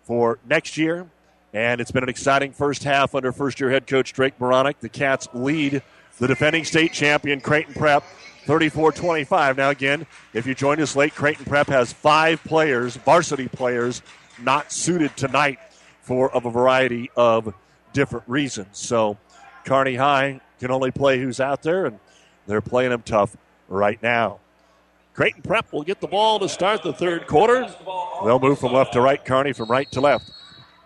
for next year. And it's been an exciting first half under first year head coach Drake Beranek. The Cats lead the defending state champion Creighton Prep 34 25. Now, again, if you joined us late, Creighton Prep has five players, varsity players, not suited tonight for of a variety of different reasons. So, Kearney High can only play who's out there, and they're playing them tough right now. Creighton Prep will get the ball to start the third quarter. They'll move from left to right, Kearney from right to left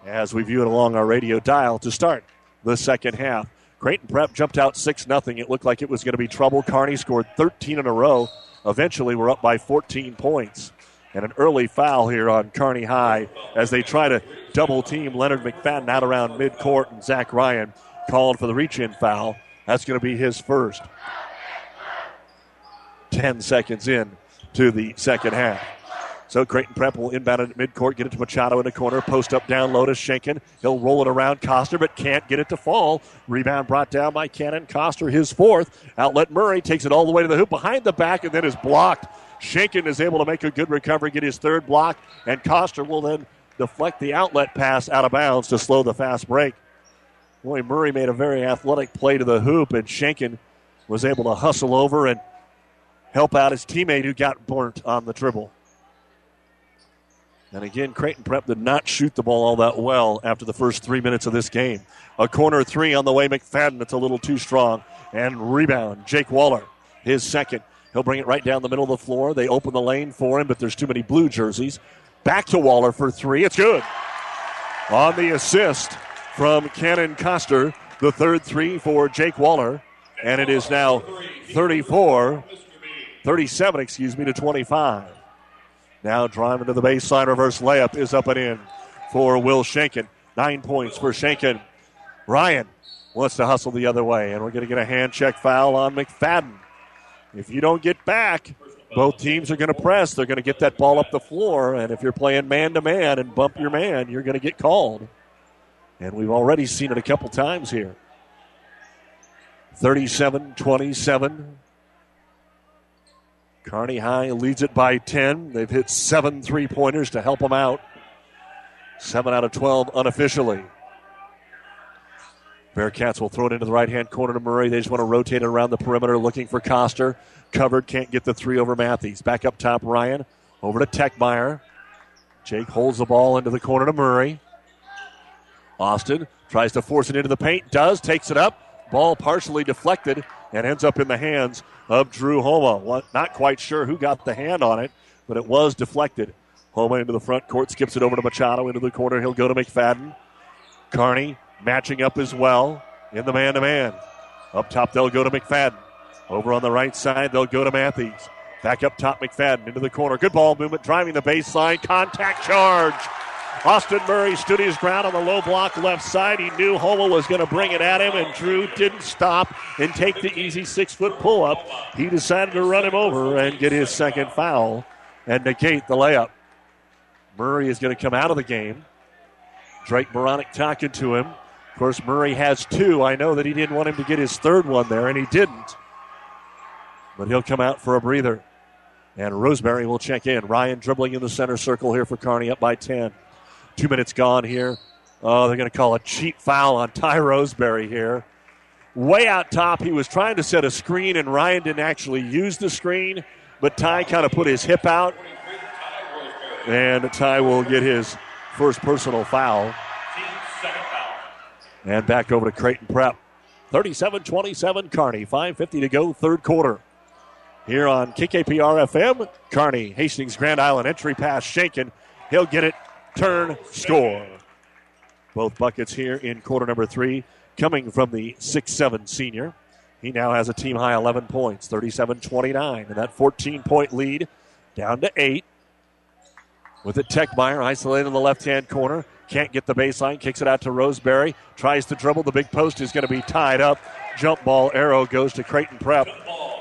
as we view it along our radio dial to start the second half. Creighton Prep jumped out 6 0. It looked like it was going to be trouble. Kearney scored 13 in a row. Eventually, we're up by 14 points. And an early foul here on Kearney High as they try to double team Leonard McFadden out around midcourt, and Zach Ryan called for the reach in foul. That's going to be his first. 10 seconds in to the second half. So Creighton Prep will inbound it at midcourt, get it to Machado in the corner, post up down low to Schenken. He'll roll it around Coster, but can't get it to fall. Rebound brought down by Cannon. Coster, his fourth. Outlet Murray takes it all the way to the hoop behind the back and then is blocked. Schenken is able to make a good recovery, get his third block, and Coster will then deflect the outlet pass out of bounds to slow the fast break. Boy, Murray made a very athletic play to the hoop, and Schenken was able to hustle over and help out his teammate who got burnt on the dribble. And again, Creighton Prep did not shoot the ball all that well after the first three minutes of this game. A corner three on the way, McFadden. It's a little too strong. And rebound, Jake Waller, his second. He'll bring it right down the middle of the floor. They open the lane for him, but there's too many blue jerseys. Back to Waller for three. It's good. On the assist from Cannon Coster, the third three for Jake Waller. And it is now 34, 37, excuse me, to 25. Now driving to the baseline, reverse layup is up and in for Will Schenken. Nine points for Schenken. Ryan wants to hustle the other way, and we're going to get a hand check foul on McFadden. If you don't get back, both teams are going to press. They're going to get that ball up the floor, and if you're playing man to man and bump your man, you're going to get called. And we've already seen it a couple times here. 37 27. Kearney High leads it by 10. They've hit seven three pointers to help them out. Seven out of 12 unofficially. Bearcats will throw it into the right hand corner to Murray. They just want to rotate it around the perimeter looking for Coster. Covered, can't get the three over Matthews. Back up top, Ryan. Over to Techmeyer. Jake holds the ball into the corner to Murray. Austin tries to force it into the paint, does, takes it up. Ball partially deflected and ends up in the hands of Drew Homa. Not quite sure who got the hand on it, but it was deflected. Homa into the front court, skips it over to Machado into the corner. He'll go to McFadden. Kearney matching up as well in the man to man. Up top, they'll go to McFadden. Over on the right side, they'll go to Matthews. Back up top, McFadden into the corner. Good ball movement, driving the baseline. Contact charge. Austin Murray stood his ground on the low block left side. He knew Homa was going to bring it at him, and Drew didn't stop and take the easy six foot pull up. He decided to run him over and get his second foul and negate the layup. Murray is going to come out of the game. Drake Beranek talking to him. Of course, Murray has two. I know that he didn't want him to get his third one there, and he didn't. But he'll come out for a breather. And Roseberry will check in. Ryan dribbling in the center circle here for Kearney up by 10. Two minutes gone here. Oh, they're going to call a cheap foul on Ty Roseberry here. Way out top, he was trying to set a screen, and Ryan didn't actually use the screen, but Ty kind of put his hip out. And Ty will get his first personal foul. And back over to Creighton Prep. 37 27 Kearney. 5.50 to go, third quarter. Here on KKPR FM, Kearney, Hastings Grand Island entry pass Schenken. He'll get it, turn, score. Both buckets here in quarter number three coming from the 6 7 senior. He now has a team high 11 points, 37 29. And that 14 point lead down to 8. With it, Techmeyer isolated in the left hand corner. Can't get the baseline, kicks it out to Roseberry. Tries to dribble. The big post is going to be tied up. Jump ball arrow goes to Creighton Prep.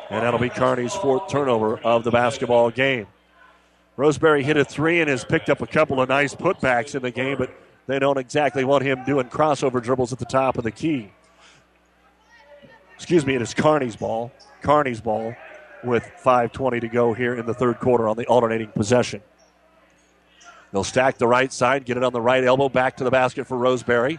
And that'll be Kearney's fourth turnover of the basketball game. Roseberry hit a three and has picked up a couple of nice putbacks in the game, but they don't exactly want him doing crossover dribbles at the top of the key. Excuse me, it is Kearney's ball. Kearney's ball with 5.20 to go here in the third quarter on the alternating possession. They'll stack the right side, get it on the right elbow, back to the basket for Roseberry.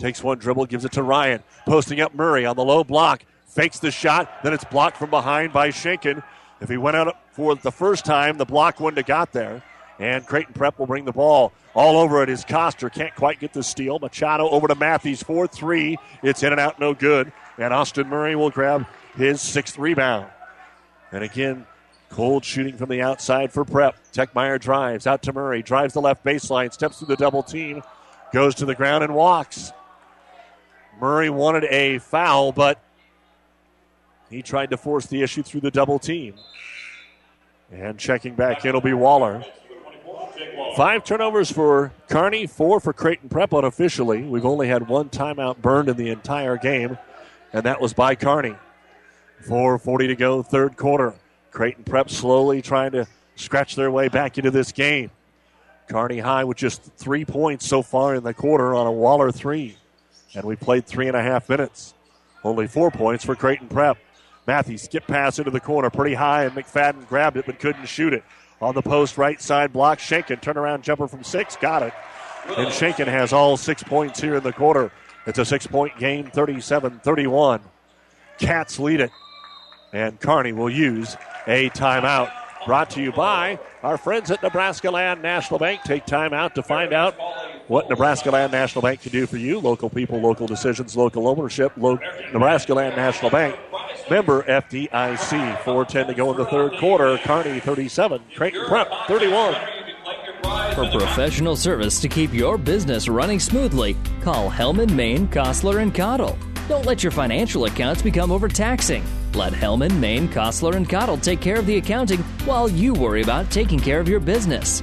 Takes one dribble, gives it to Ryan. Posting up Murray on the low block. Fakes the shot, then it's blocked from behind by Schenken. If he went out for the first time, the block wouldn't have got there. And Creighton Prep will bring the ball all over it is Coster. Can't quite get the steal. Machado over to Matthews. 4 3. It's in and out, no good. And Austin Murray will grab his sixth rebound. And again, Cold shooting from the outside for Prep. Techmeyer drives out to Murray, drives the left baseline, steps through the double team, goes to the ground and walks. Murray wanted a foul, but he tried to force the issue through the double team. And checking back in will be Waller. Five turnovers for Kearney, four for Creighton Prep unofficially. We've only had one timeout burned in the entire game, and that was by Kearney. 4.40 to go, third quarter. Creighton Prep slowly trying to scratch their way back into this game. Kearney High with just three points so far in the quarter on a Waller three. And we played three and a half minutes. Only four points for Creighton Prep. Matthews skip pass into the corner pretty high, and McFadden grabbed it but couldn't shoot it. On the post, right side block, Shankin. Turnaround jumper from six, got it. And Shankin has all six points here in the quarter. It's a six point game, 37 31. Cats lead it. And Kearney will use a timeout. Brought to you by our friends at Nebraska Land National Bank. Take time out to find out what Nebraska Land National Bank can do for you. Local people, local decisions, local ownership. Lo- Nebraska Land National Bank. Member FDIC. 4.10 to go in the third quarter. Kearney 37. Creighton Prep 31. For professional service to keep your business running smoothly, call Hellman, Maine, Kostler, and Cottle. Don't let your financial accounts become overtaxing. Let Hellman, Maine, Kostler, and Cottle take care of the accounting while you worry about taking care of your business.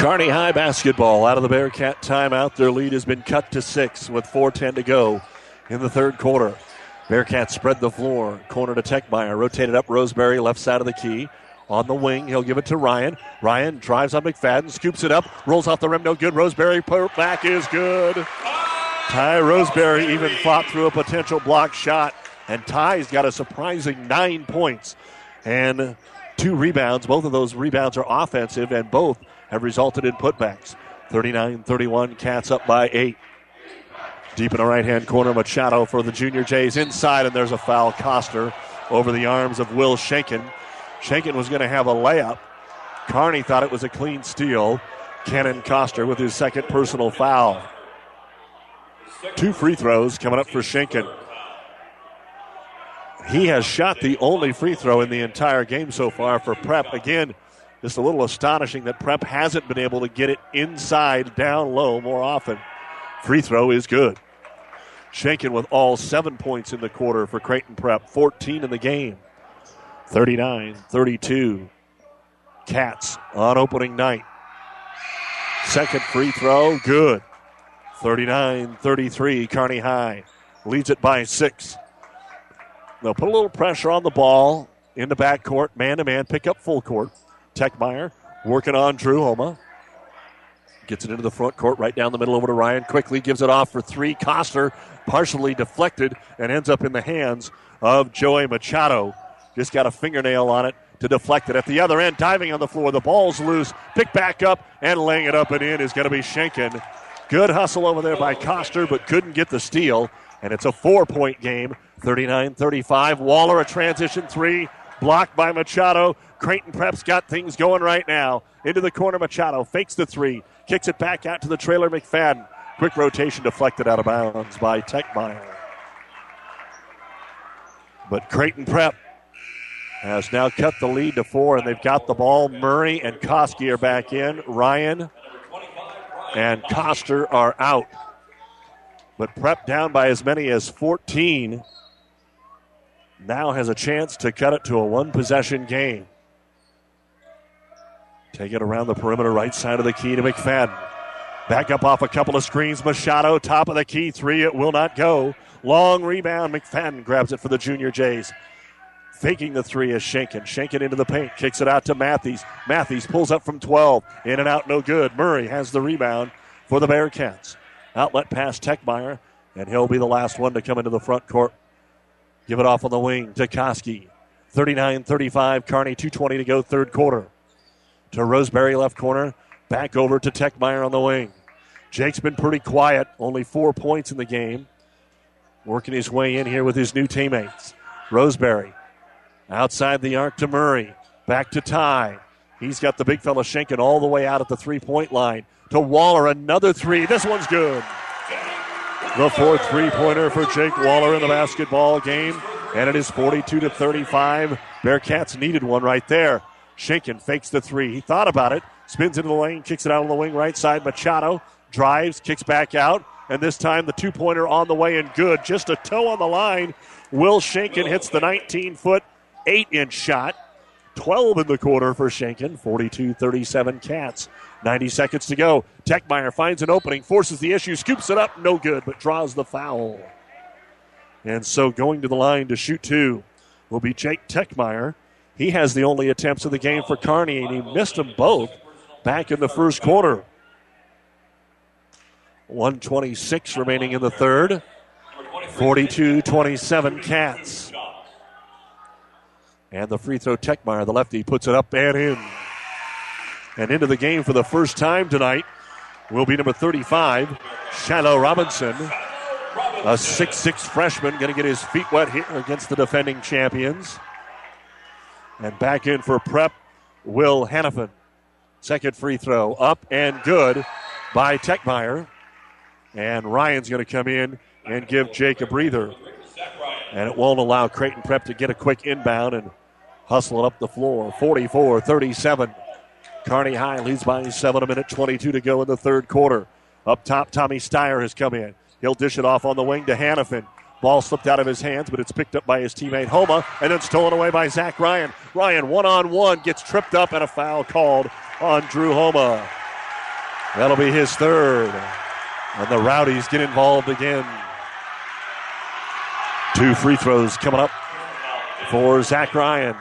Kearney High basketball out of the Bearcat timeout. Their lead has been cut to six with 4.10 to go in the third quarter. Bearcats spread the floor. Corner to Techmeyer. Rotated up Roseberry, left side of the key. On the wing, he'll give it to Ryan. Ryan drives on McFadden, scoops it up, rolls off the rim, no good. Roseberry put back is good. Ty Roseberry even fought through a potential block shot, and Ty's got a surprising nine points and two rebounds. Both of those rebounds are offensive, and both have resulted in putbacks. 39 31, Cats up by eight. Deep in the right hand corner, Machado for the Junior Jays inside, and there's a foul. Coster over the arms of Will Shankin. Shankin was going to have a layup. Carney thought it was a clean steal. Cannon Coster with his second personal foul. Two free throws coming up for Shankin. He has shot the only free throw in the entire game so far for Prep. Again, just a little astonishing that Prep hasn't been able to get it inside, down low more often. Free throw is good. Shankin with all seven points in the quarter for Creighton Prep, 14 in the game. 39 32. Cats on opening night. Second free throw, good. 39 33, Kearney High leads it by six. They'll put a little pressure on the ball in the backcourt, man to man, pick up full court. Techmeyer working on Drew Homa. Gets it into the front court, right down the middle over to Ryan. Quickly gives it off for three. Coster partially deflected and ends up in the hands of Joey Machado. Just got a fingernail on it to deflect it. At the other end, diving on the floor. The ball's loose. Pick back up and laying it up and in is going to be Shankin. Good hustle over there by Coster, but couldn't get the steal. And it's a four point game 39 35. Waller, a transition three, blocked by Machado. Creighton Prep's got things going right now. Into the corner, Machado fakes the three, kicks it back out to the trailer, McFadden. Quick rotation deflected out of bounds by Techmeyer. But Creighton Prep has now cut the lead to four, and they've got the ball. Murray and Koski are back in. Ryan and Coster are out. But Prep down by as many as 14 now has a chance to cut it to a one possession game. Take it around the perimeter, right side of the key to McFadden. Back up off a couple of screens. Machado, top of the key, three. It will not go. Long rebound. McFadden grabs it for the Junior Jays. Faking the three is Shankin. Shankin into the paint, kicks it out to Matthews. Matthews pulls up from 12. In and out, no good. Murray has the rebound for the Bearcats. Outlet pass Techmeyer, and he'll be the last one to come into the front court. Give it off on the wing to Koski. 39 35, Kearney, 2.20 to go, third quarter. To Roseberry, left corner. Back over to Techmeyer on the wing. Jake's been pretty quiet, only four points in the game. Working his way in here with his new teammates. Roseberry outside the arc to Murray. Back to Ty. He's got the big fella Shankin all the way out at the three point line. To Waller, another three. This one's good. The fourth three pointer for Jake Waller in the basketball game. And it is 42 to 35. Bearcats needed one right there. Shankin fakes the three. He thought about it. Spins into the lane, kicks it out on the wing right side. Machado drives, kicks back out. And this time the two pointer on the way and good. Just a toe on the line. Will Shankin hits the 19 foot, 8 inch shot. 12 in the quarter for Shankin. 42 37 Cats. 90 seconds to go. Techmeyer finds an opening, forces the issue, scoops it up, no good, but draws the foul. And so going to the line to shoot two will be Jake Techmeyer. He has the only attempts of the game for Kearney, and he missed them both back in the first quarter. 126 remaining in the third. 42 27 Cats. And the free throw, Techmeyer, the lefty, puts it up and in. And into the game for the first time tonight will be number 35, Shiloh Robinson. A six-six freshman going to get his feet wet here against the defending champions. And back in for prep, Will Hannafin. Second free throw up and good by Techmeyer. And Ryan's going to come in and give Jake a breather. And it won't allow Creighton Prep to get a quick inbound and hustle it up the floor. 44 37. Kearney High leads by seven, a minute 22 to go in the third quarter. Up top, Tommy Steyer has come in. He'll dish it off on the wing to Hannafin. Ball slipped out of his hands, but it's picked up by his teammate Homa and then stolen away by Zach Ryan. Ryan, one on one, gets tripped up and a foul called on Drew Homa. That'll be his third. And the Rowdies get involved again. Two free throws coming up for Zach Ryan.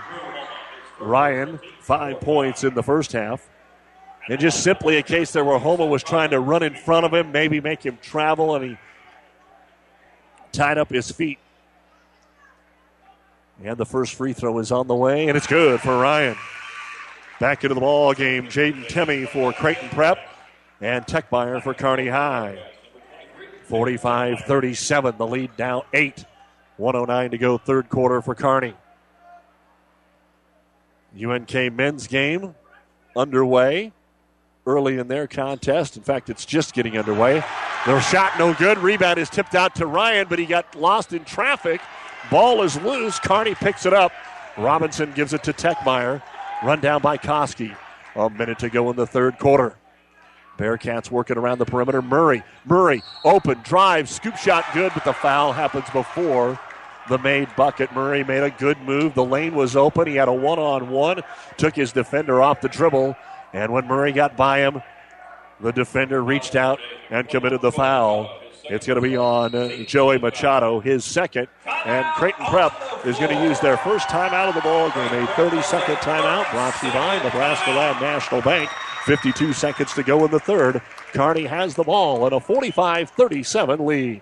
Ryan, five points in the first half. And just simply a case there where Homa was trying to run in front of him, maybe make him travel, and he tied up his feet. And the first free throw is on the way, and it's good for Ryan. Back into the ball game, Jaden Timmy for Creighton Prep and Techmeyer for Kearney High. 45 37, the lead now 8. 109 to go, third quarter for Kearney. UNK men's game underway early in their contest. In fact, it's just getting underway. The shot no good. Rebound is tipped out to Ryan, but he got lost in traffic. Ball is loose. Kearney picks it up. Robinson gives it to Techmeyer. Run down by Koski. A minute to go in the third quarter. Bearcats working around the perimeter. Murray. Murray open drive. Scoop shot good, but the foul happens before the made bucket. Murray made a good move. The lane was open. He had a one on one. Took his defender off the dribble. And when Murray got by him, the defender reached out and committed the foul. It's going to be on Joey Machado, his second. And Creighton Prep is going to use their first timeout of the ball game, a 30 second timeout brought to you by Nebraska Land National Bank. 52 seconds to go in the third. Kearney has the ball in a 45 37 lead.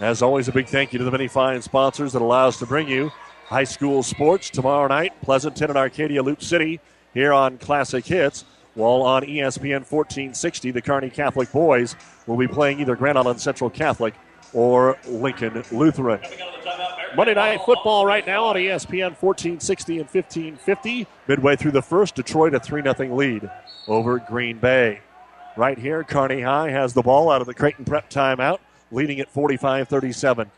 As always, a big thank you to the many fine sponsors that allow us to bring you high school sports tomorrow night, Pleasanton and Arcadia Loop City here on Classic Hits. While on ESPN 1460, the Kearney Catholic boys will be playing either Grand Island Central Catholic or Lincoln Lutheran. Monday Night Football right now on ESPN 1460 and 1550. Midway through the first, Detroit a 3 0 lead over Green Bay. Right here, Kearney High has the ball out of the Creighton Prep timeout, leading at 45 37.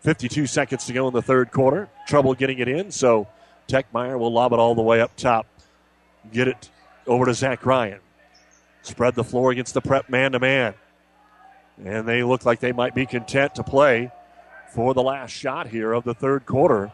52 seconds to go in the third quarter. Trouble getting it in, so Techmeyer will lob it all the way up top. Get it over to Zach Ryan. Spread the floor against the prep man to man. And they look like they might be content to play for the last shot here of the third quarter.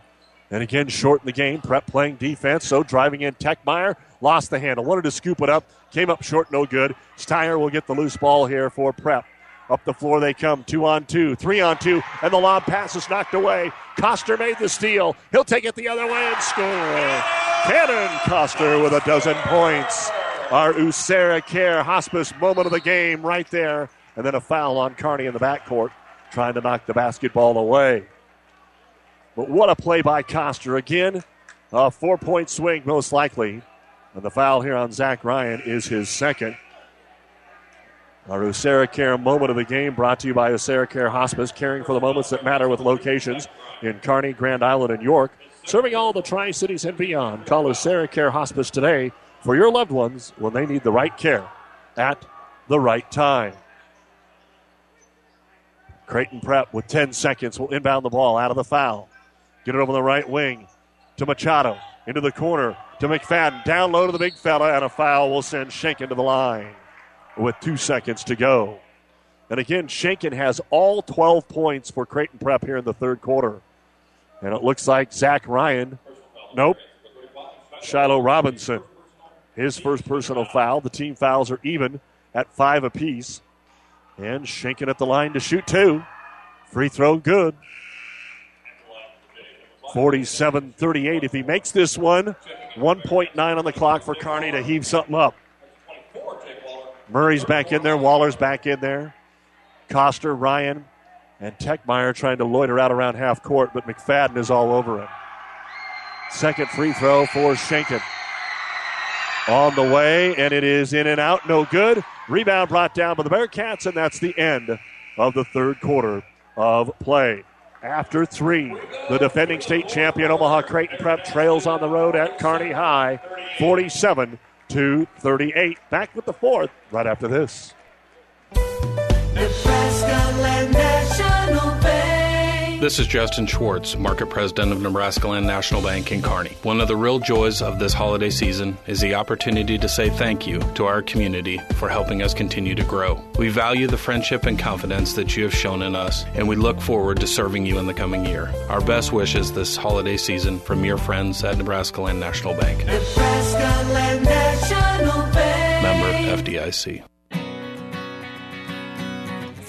And again, short in the game. Prep playing defense, so driving in Techmeyer. Lost the handle. Wanted to scoop it up. Came up short, no good. Steyer will get the loose ball here for Prep. Up the floor they come. Two on two, three on two, and the lob pass is knocked away. Coster made the steal. He'll take it the other way and score. Cannon Coster with a dozen points. Our AseraCare Hospice moment of the game right there. And then a foul on Kearney in the backcourt, trying to knock the basketball away. But what a play by Coster. Again, a four point swing, most likely. And the foul here on Zach Ryan is his second. Our AseraCare moment of the game brought to you by AseraCare Hospice, caring for the moments that matter with locations in Kearney, Grand Island, and York. Serving all the Tri Cities and beyond. Call AseraCare Hospice today for your loved ones when they need the right care at the right time. Creighton Prep with 10 seconds will inbound the ball out of the foul. Get it over the right wing to Machado. Into the corner to McFadden. Down low to the big fella, and a foul will send Schenken to the line with two seconds to go. And again, Schenken has all 12 points for Creighton Prep here in the third quarter. And it looks like Zach Ryan, nope, Shiloh Robinson, his first personal foul. The team fouls are even at five apiece. And Schenken at the line to shoot two. Free throw good. 47 38. If he makes this one, 1.9 on the clock for Kearney to heave something up. Murray's back in there. Waller's back in there. Coster, Ryan, and Techmeyer trying to loiter out around half court, but McFadden is all over him. Second free throw for Schenken. On the way, and it is in and out. No good. Rebound brought down by the Bearcats, and that's the end of the third quarter of play. After three, the defending state champion Omaha Creighton Prep trails on the road at Kearney High, 47 to 38. Back with the fourth right after this. Nebraska Land National. This is Justin Schwartz, Market President of Nebraska Land National Bank in Kearney. One of the real joys of this holiday season is the opportunity to say thank you to our community for helping us continue to grow. We value the friendship and confidence that you have shown in us, and we look forward to serving you in the coming year. Our best wishes this holiday season from your friends at Nebraska Land National Bank. Nebraska Land National Bank. Member FDIC.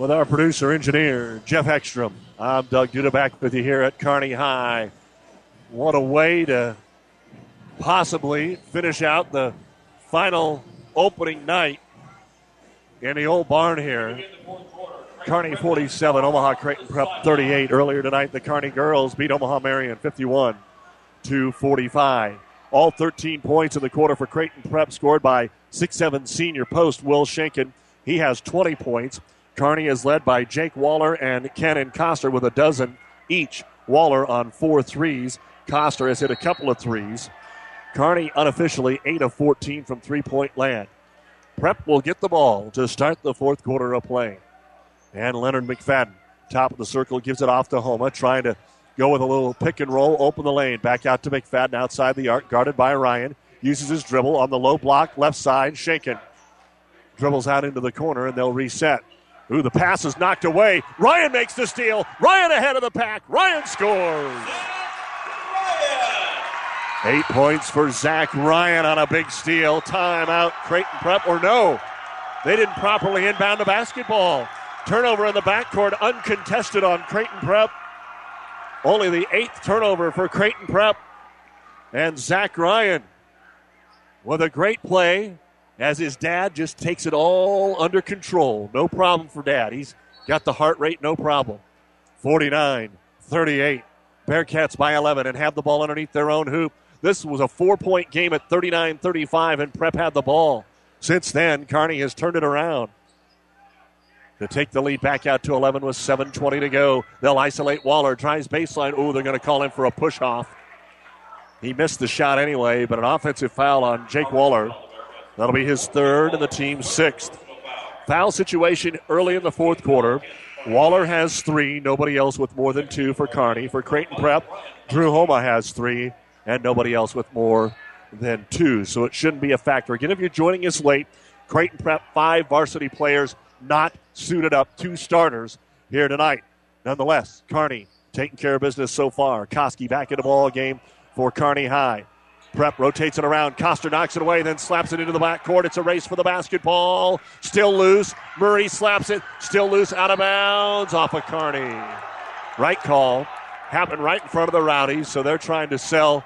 With our producer engineer Jeff Ekstrom. I'm Doug Duda back with you here at Kearney High. What a way to possibly finish out the final opening night in the old barn here. Kearney 47, Omaha Creighton Prep 38. Earlier tonight, the Kearney girls beat Omaha Marian 51 to 45. All 13 points in the quarter for Creighton Prep scored by 6'7 senior post Will Schenken. He has 20 points. Kearney is led by Jake Waller and Cannon Coster with a dozen each. Waller on four threes. Coster has hit a couple of threes. Kearney unofficially 8 of 14 from three point land. Prep will get the ball to start the fourth quarter of play. And Leonard McFadden, top of the circle, gives it off to Homa, trying to go with a little pick and roll, open the lane. Back out to McFadden outside the arc, guarded by Ryan. Uses his dribble on the low block, left side, Schenken. Dribbles out into the corner, and they'll reset. Ooh, the pass is knocked away. Ryan makes the steal. Ryan ahead of the pack. Ryan scores. Eight points for Zach Ryan on a big steal. Timeout, Creighton Prep, or no. They didn't properly inbound the basketball. Turnover in the backcourt, uncontested on Creighton Prep. Only the eighth turnover for Creighton Prep. And Zach Ryan with a great play as his dad just takes it all under control. No problem for dad. He's got the heart rate, no problem. 49 38. Bearcats by 11 and have the ball underneath their own hoop. This was a four point game at 39 35, and Prep had the ball. Since then, Kearney has turned it around to take the lead back out to 11 with 7.20 to go. They'll isolate Waller, tries baseline. Oh, they're going to call him for a push off. He missed the shot anyway, but an offensive foul on Jake Waller. That'll be his third and the team's sixth. Foul situation early in the fourth quarter. Waller has three, nobody else with more than two for Kearney. For Creighton Prep, Drew Homa has three, and nobody else with more than two. So it shouldn't be a factor. Again, if you're joining us late, Creighton Prep, five varsity players not suited up, two starters here tonight. Nonetheless, Kearney taking care of business so far. Koski back in the ball game for Kearney High. Prep rotates it around. Coster knocks it away, then slaps it into the back court. It's a race for the basketball. Still loose. Murray slaps it. Still loose. Out of bounds. Off of Kearney. Right call. Happened right in front of the Rowdies, so they're trying to sell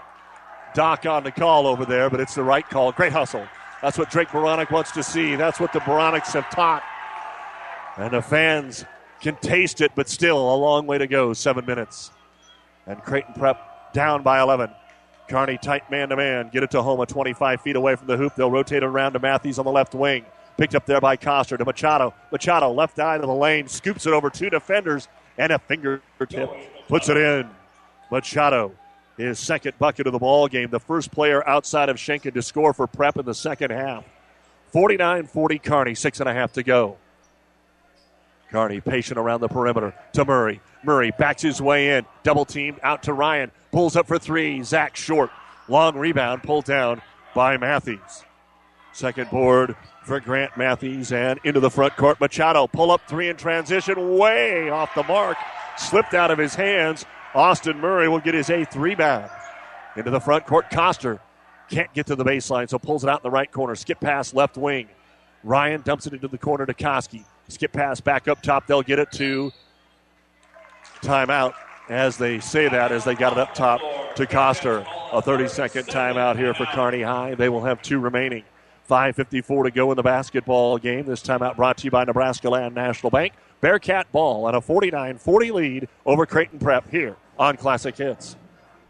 Doc on the call over there, but it's the right call. Great hustle. That's what Drake Beranek wants to see. That's what the Beraneks have taught. And the fans can taste it, but still a long way to go. Seven minutes. And Creighton Prep down by 11. Kearney tight man to man. Get it to Homa 25 feet away from the hoop. They'll rotate around to Matthews on the left wing. Picked up there by Coster to Machado. Machado left eye to the lane. Scoops it over two defenders and a fingertip. Puts it in. Machado, his second bucket of the ball game. The first player outside of Schenken to score for Prep in the second half. 49 40 Kearney. Six and a half to go. Kearney patient around the perimeter to Murray. Murray backs his way in. Double team out to Ryan. Pulls up for three. Zach short. Long rebound pulled down by Matthews. Second board for Grant Matthews and into the front court. Machado pull up three in transition. Way off the mark. Slipped out of his hands. Austin Murray will get his eighth rebound. Into the front court. Coster can't get to the baseline, so pulls it out in the right corner. Skip pass left wing. Ryan dumps it into the corner to Koski. Skip pass back up top. They'll get it to timeout as they say that as they got it up top to Coster. A 30 second timeout here for Kearney High. They will have two remaining. 5.54 to go in the basketball game. This timeout brought to you by Nebraska Land National Bank. Bearcat ball on a 49 40 lead over Creighton Prep here on Classic Hits.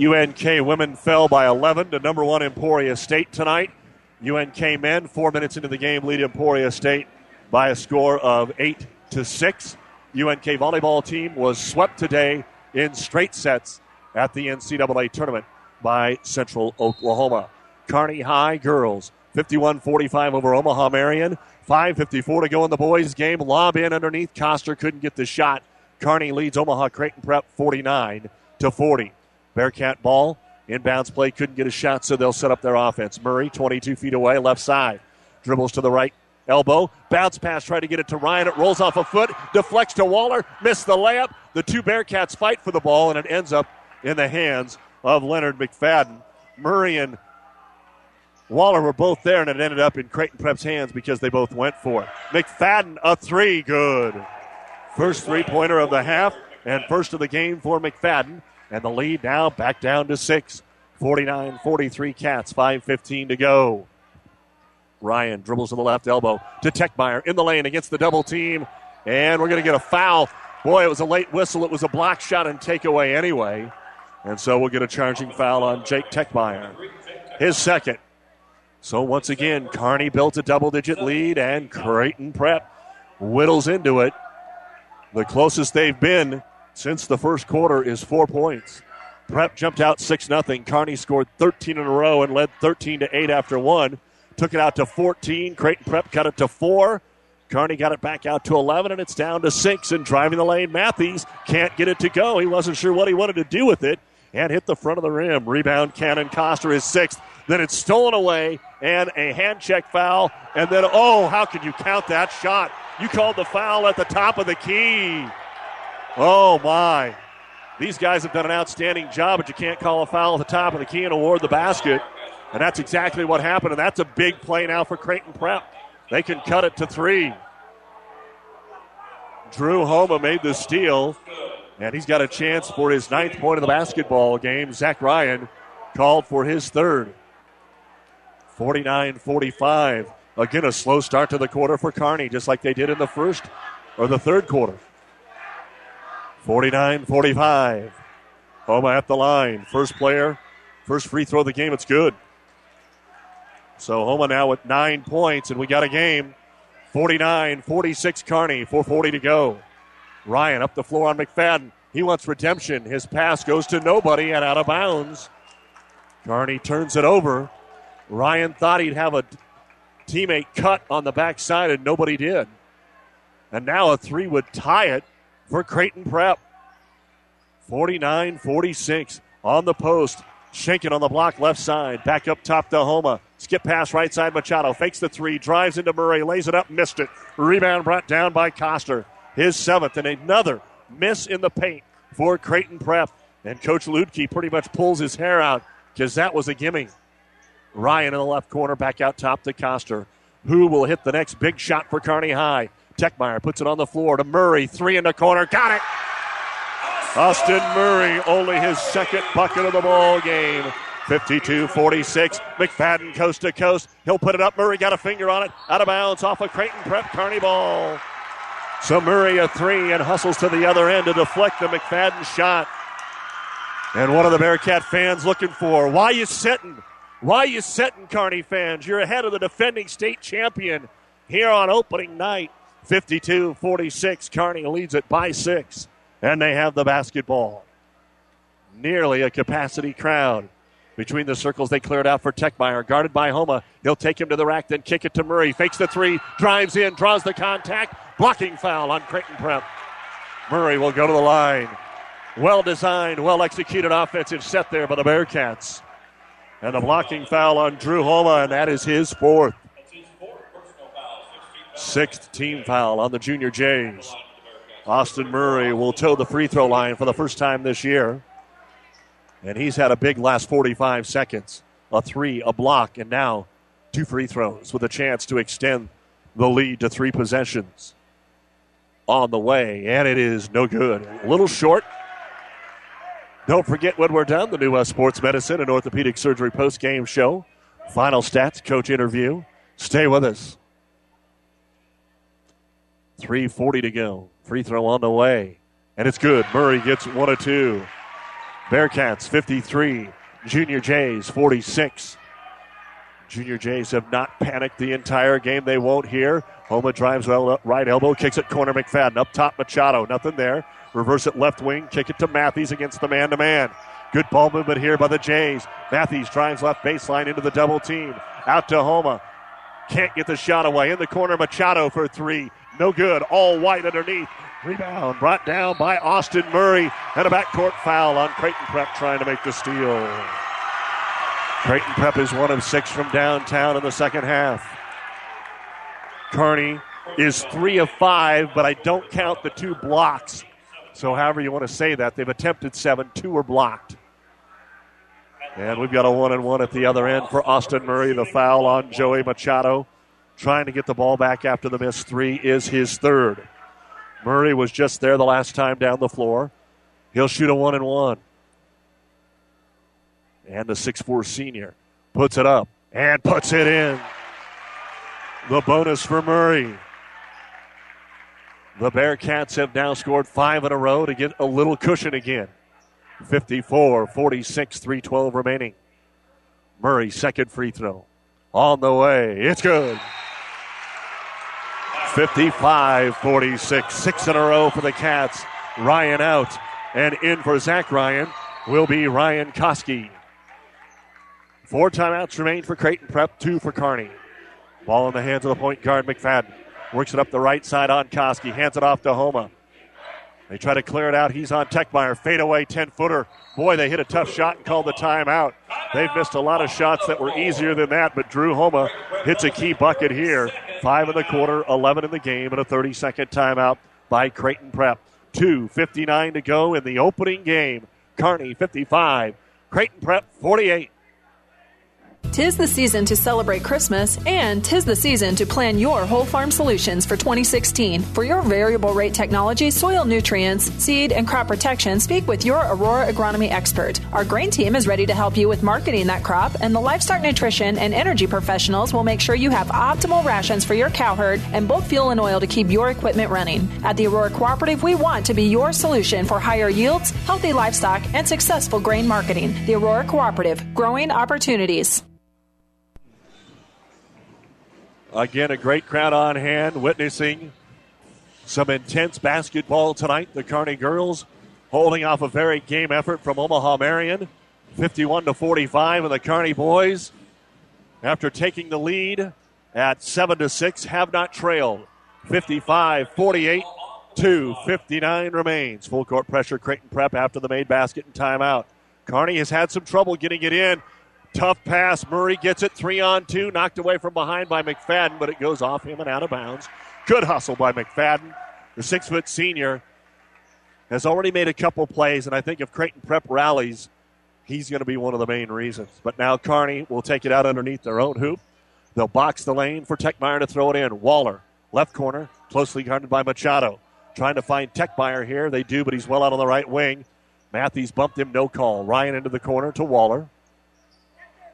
UNK women fell by 11 to number one Emporia State tonight. UNK men, four minutes into the game, lead Emporia State by a score of eight to six. UNK volleyball team was swept today in straight sets at the NCAA tournament by Central Oklahoma. Kearney High girls 51-45 over Omaha Marian. 5:54 to go in the boys' game. Lob in underneath. Coster couldn't get the shot. Kearney leads Omaha Creighton Prep 49 to 40. Bearcat ball. Inbounds play couldn't get a shot, so they'll set up their offense. Murray, 22 feet away, left side. Dribbles to the right elbow. Bounce pass, try to get it to Ryan. It rolls off a foot, deflects to Waller, missed the layup. The two Bearcats fight for the ball, and it ends up in the hands of Leonard McFadden. Murray and Waller were both there, and it ended up in Creighton Prep's hands because they both went for it. McFadden, a three, good. First three pointer of the half, and first of the game for McFadden. And the lead now back down to six. 49 43 Cats, 5.15 to go. Ryan dribbles to the left elbow to Techmeyer in the lane against the double team. And we're going to get a foul. Boy, it was a late whistle. It was a block shot and takeaway anyway. And so we'll get a charging foul on Jake Techmeyer. His second. So once again, Kearney built a double digit lead and Creighton Prep whittles into it. The closest they've been since the first quarter is four points. Prep jumped out 6 0. Kearney scored 13 in a row and led 13 to 8 after one. Took it out to 14. Creighton Prep cut it to 4. Kearney got it back out to 11, and it's down to 6. And driving the lane, Matthews can't get it to go. He wasn't sure what he wanted to do with it and hit the front of the rim. Rebound, Cannon Coster is sixth. Then it's stolen away and a hand check foul. And then, oh, how could you count that shot? You called the foul at the top of the key. Oh, my. These guys have done an outstanding job, but you can't call a foul at the top of the key and award the basket. And that's exactly what happened. And that's a big play now for Creighton Prep. They can cut it to three. Drew Homa made the steal, and he's got a chance for his ninth point of the basketball game. Zach Ryan called for his third. 49 45. Again, a slow start to the quarter for Kearney, just like they did in the first or the third quarter. 49 45. Homa at the line. First player, first free throw of the game. It's good. So Homa now with nine points, and we got a game. 49 46 Kearney, 440 to go. Ryan up the floor on McFadden. He wants redemption. His pass goes to nobody and out of bounds. Kearney turns it over. Ryan thought he'd have a teammate cut on the backside, and nobody did. And now a three would tie it for Creighton Prep. 49 46 on the post. Schenken on the block left side. Back up top to Homa. Skip pass right side. Machado fakes the three. Drives into Murray. Lays it up. Missed it. Rebound brought down by Coster. His seventh. And another miss in the paint for Creighton Prep. And Coach Luedtke pretty much pulls his hair out because that was a gimme. Ryan in the left corner. Back out top to Coster. Who will hit the next big shot for Kearney High? Techmeyer puts it on the floor to Murray. Three in the corner. Got it. Austin Murray, only his second bucket of the ball game. 52 46. McFadden coast to coast. He'll put it up. Murray got a finger on it. Out of bounds off a of Creighton Prep Kearney ball. So Murray a three and hustles to the other end to deflect the McFadden shot. And one of the Bearcat fans looking for why you sitting? Why you sitting, Kearney fans? You're ahead of the defending state champion here on opening night. 52 46. Kearney leads it by six and they have the basketball. Nearly a capacity crowd. Between the circles, they clear it out for Techmeyer. Guarded by Homa. He'll take him to the rack, then kick it to Murray. Fakes the three, drives in, draws the contact. Blocking foul on Creighton Prep. Murray will go to the line. Well designed, well executed offensive set there by the Bearcats. And a blocking foul on Drew Homa, and that is his fourth. Sixth team foul on the Junior Jays. Austin Murray will toe the free throw line for the first time this year. And he's had a big last 45 seconds. A three, a block, and now two free throws with a chance to extend the lead to three possessions. On the way, and it is no good. A little short. Don't forget when we're done, the new uh, Sports Medicine and Orthopedic Surgery post game show. Final stats, coach interview. Stay with us. 3.40 to go. Free throw on the way. And it's good. Murray gets one or two. Bearcats 53. Junior Jays 46. Junior Jays have not panicked the entire game. They won't here. Homa drives right elbow, kicks it corner McFadden. Up top, Machado. Nothing there. Reverse it left wing, kick it to Matthews against the man to man. Good ball movement here by the Jays. Matthews drives left baseline into the double team. Out to Homa. Can't get the shot away. In the corner, Machado for three. No good. All white underneath. Rebound brought down by Austin Murray. And a backcourt foul on Creighton Prep trying to make the steal. Creighton Prep is one of six from downtown in the second half. Kearney is three of five, but I don't count the two blocks. So, however you want to say that, they've attempted seven, two were blocked. And we've got a one and one at the other end for Austin Murray. The foul on Joey Machado trying to get the ball back after the missed three is his third. Murray was just there the last time down the floor. He'll shoot a one and one. And the six-four senior puts it up and puts it in. The bonus for Murray. The Bearcats have now scored five in a row to get a little cushion again. 54 46, 312 remaining. Murray, second free throw. On the way. It's good. 55 46. Six in a row for the Cats. Ryan out. And in for Zach Ryan will be Ryan Koski. Four timeouts remain for Creighton Prep, two for Kearney. Ball in the hands of the point guard, McFadden. Works it up the right side on Koski. Hands it off to Homa. They try to clear it out. He's on Techmeyer. Fadeaway 10 footer. Boy, they hit a tough shot and called the timeout. They've missed a lot of shots that were easier than that, but Drew Homa hits a key bucket here. Five in the quarter, 11 in the game, and a 30 second timeout by Creighton Prep. 2.59 to go in the opening game. Kearney 55, Creighton Prep 48. Tis the season to celebrate Christmas, and tis the season to plan your whole farm solutions for 2016. For your variable rate technology, soil nutrients, seed, and crop protection, speak with your Aurora agronomy expert. Our grain team is ready to help you with marketing that crop, and the livestock nutrition and energy professionals will make sure you have optimal rations for your cow herd and bulk fuel and oil to keep your equipment running. At the Aurora Cooperative, we want to be your solution for higher yields, healthy livestock, and successful grain marketing. The Aurora Cooperative, growing opportunities. Again, a great crowd on hand witnessing some intense basketball tonight. The Kearney girls holding off a very game effort from Omaha Marian, 51 to 45, and the Kearney boys, after taking the lead at 7 to 6, have not trailed. 55 48 to 59 remains. Full court pressure, Creighton Prep after the made basket and timeout. Kearney has had some trouble getting it in. Tough pass. Murray gets it three on two, knocked away from behind by McFadden, but it goes off him and out of bounds. Good hustle by McFadden. The six foot senior has already made a couple plays, and I think if Creighton Prep rallies, he's going to be one of the main reasons. But now Kearney will take it out underneath their own hoop. They'll box the lane for Techmeyer to throw it in. Waller, left corner, closely guarded by Machado. Trying to find Techmeyer here. They do, but he's well out on the right wing. Matthews bumped him, no call. Ryan into the corner to Waller.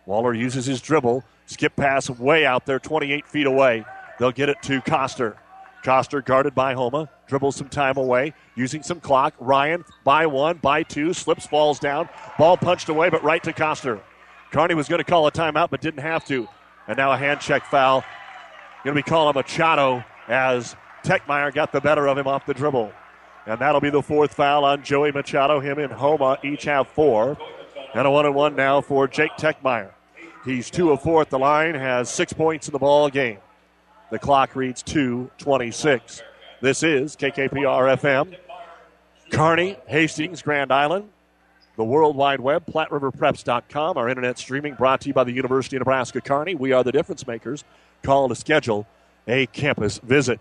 Waller uses his dribble. Skip pass way out there, 28 feet away. They'll get it to Coster. Coster guarded by Homa. Dribbles some time away, using some clock. Ryan by one, by two, slips, falls down. Ball punched away, but right to Coster. Kearney was going to call a timeout, but didn't have to. And now a hand check foul. Going to be calling Machado as Techmeyer got the better of him off the dribble. And that'll be the fourth foul on Joey Machado. Him and Homa each have four. And a one and one now for Jake Techmeyer. He's two of four at the line, has six points in the ball game. The clock reads 226. This is KKPR FM. Kearney, Hastings, Grand Island, the World Wide Web, PlatteRiverPreps.com. Our internet streaming brought to you by the University of Nebraska Kearney. We are the difference makers. Call to schedule a campus visit.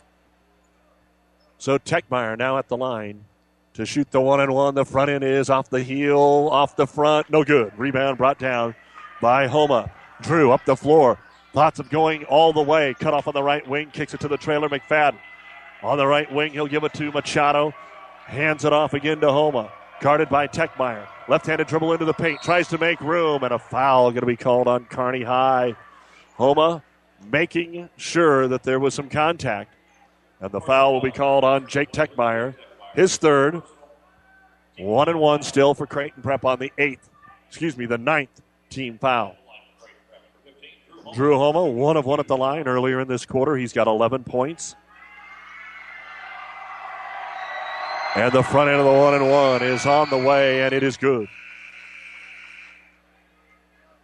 So Techmeyer now at the line to shoot the one and one. The front end is off the heel, off the front. No good. Rebound brought down by Homa. Drew up the floor. Of going all the way. Cut off on the right wing. Kicks it to the trailer. McFadden. On the right wing, he'll give it to Machado. Hands it off again to Homa. Guarded by Techmeyer. Left handed dribble into the paint. Tries to make room. And a foul going to be called on Kearney High. Homa making sure that there was some contact. And the foul will be called on Jake Techmeyer. His third. One and one still for Creighton Prep on the eighth. Excuse me, the ninth team foul. Drew Homa, one of one at the line earlier in this quarter. He's got 11 points. And the front end of the one and one is on the way, and it is good.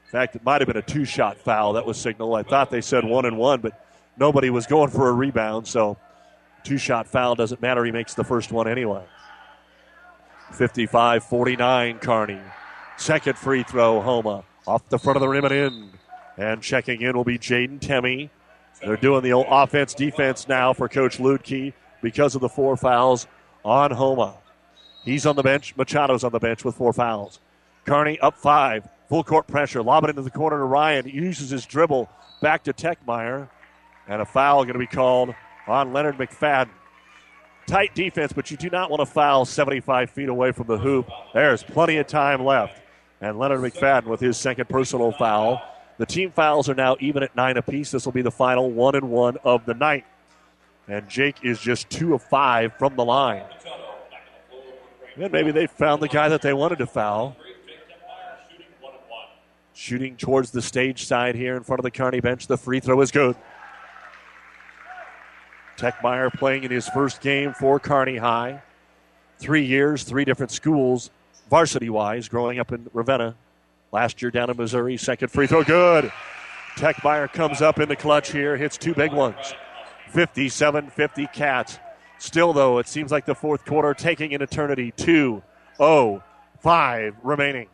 In fact, it might have been a two shot foul that was signaled. I thought they said one and one, but nobody was going for a rebound, so two shot foul doesn't matter. He makes the first one anyway. 55 49, Kearney. Second free throw, Homa. Off the front of the rim and in. And checking in will be Jaden Temmie. They're doing the old offense defense now for Coach Luedtke because of the four fouls on Homa. He's on the bench. Machado's on the bench with four fouls. Kearney up five. Full court pressure. Lob it into the corner to Ryan. He uses his dribble back to Techmeyer. And a foul going to be called on Leonard McFadden. Tight defense, but you do not want to foul 75 feet away from the hoop. There's plenty of time left. And Leonard McFadden with his second personal foul. The team fouls are now even at nine apiece. This will be the final one and one of the night. And Jake is just two of five from the line. And maybe they found the guy that they wanted to foul. Shooting towards the stage side here in front of the Kearney bench. The free throw is good. Techmeyer playing in his first game for Kearney High. Three years, three different schools, varsity wise, growing up in Ravenna. Last year down in Missouri. Second free throw, good. Tech Techmeyer comes up in the clutch here, hits two big ones. 57 50 Cats. Still, though, it seems like the fourth quarter taking an eternity. 2 0 5 remaining.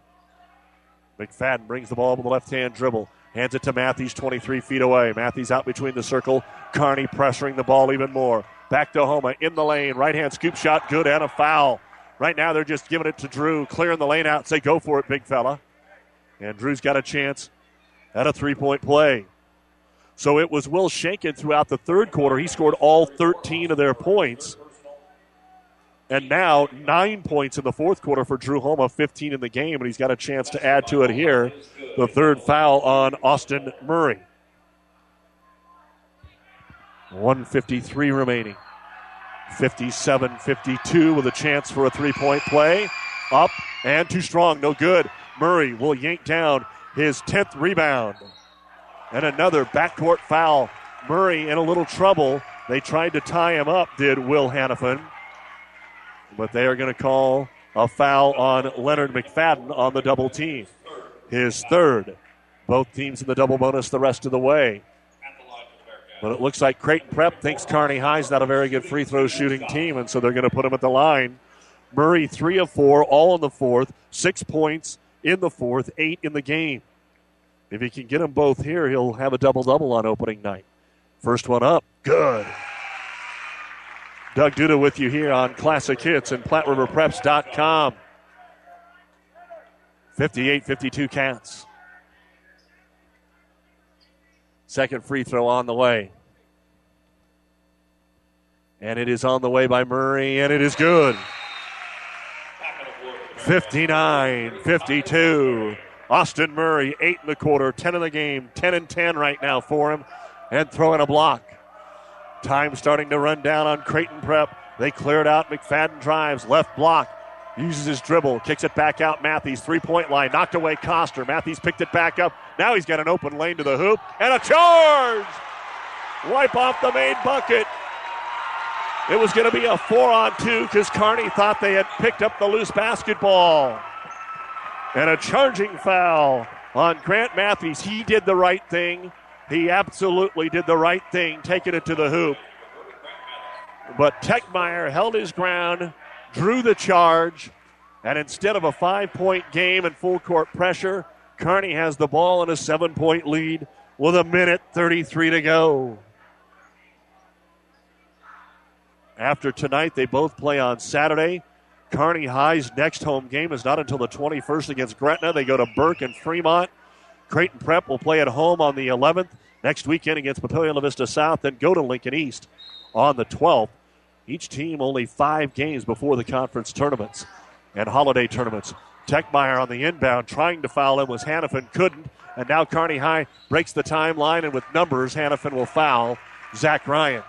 McFadden brings the ball with the left hand dribble. Hands it to Matthews 23 feet away. Matthews out between the circle. Kearney pressuring the ball even more. Back to Homa in the lane. Right hand scoop shot, good, and a foul. Right now, they're just giving it to Drew, clearing the lane out. Say, go for it, big fella. And Drew's got a chance at a three point play. So it was Will Schenken throughout the third quarter. He scored all 13 of their points. And now nine points in the fourth quarter for Drew Homa, 15 in the game, and he's got a chance to add to it here. The third foul on Austin Murray. 153 remaining. 57 52 with a chance for a three point play. Up and too strong, no good. Murray will yank down his 10th rebound. And another backcourt foul. Murray in a little trouble. They tried to tie him up, did Will Hannafin. But they are going to call a foul on Leonard McFadden on the double team. His third. Both teams in the double bonus the rest of the way. But it looks like Creighton Prep thinks Kearney High's not a very good free throw shooting team, and so they're going to put him at the line. Murray, three of four, all in the fourth, six points in the fourth, eight in the game. If he can get them both here, he'll have a double double on opening night. First one up, good. Doug Duda with you here on Classic Hits and PlatteRiverPreps.com. 58 52 Cats. Second free throw on the way. And it is on the way by Murray, and it is good. 59 52. Austin Murray, 8 in the quarter, 10 in the game, 10 and 10 right now for him, and throwing a block. Time starting to run down on Creighton Prep. They clear it out. McFadden drives, left block, uses his dribble, kicks it back out. Matthews, three point line, knocked away Coster. Matthews picked it back up. Now he's got an open lane to the hoop, and a charge! Wipe off the main bucket. It was going to be a four on two because Kearney thought they had picked up the loose basketball. And a charging foul on Grant Matthews. He did the right thing. He absolutely did the right thing, taking it to the hoop. But Techmeyer held his ground, drew the charge, and instead of a five point game and full court pressure, Kearney has the ball in a seven point lead with a minute 33 to go. After tonight, they both play on Saturday. Kearney High's next home game is not until the 21st against Gretna. They go to Burke and Fremont. Creighton Prep will play at home on the 11th next weekend against Papillion La Vista South, then go to Lincoln East on the 12th. Each team only five games before the conference tournaments and holiday tournaments. Techmeyer on the inbound trying to foul him was Hannafin, couldn't. And now Kearney High breaks the timeline, and with numbers, Hannafin will foul Zach Ryan.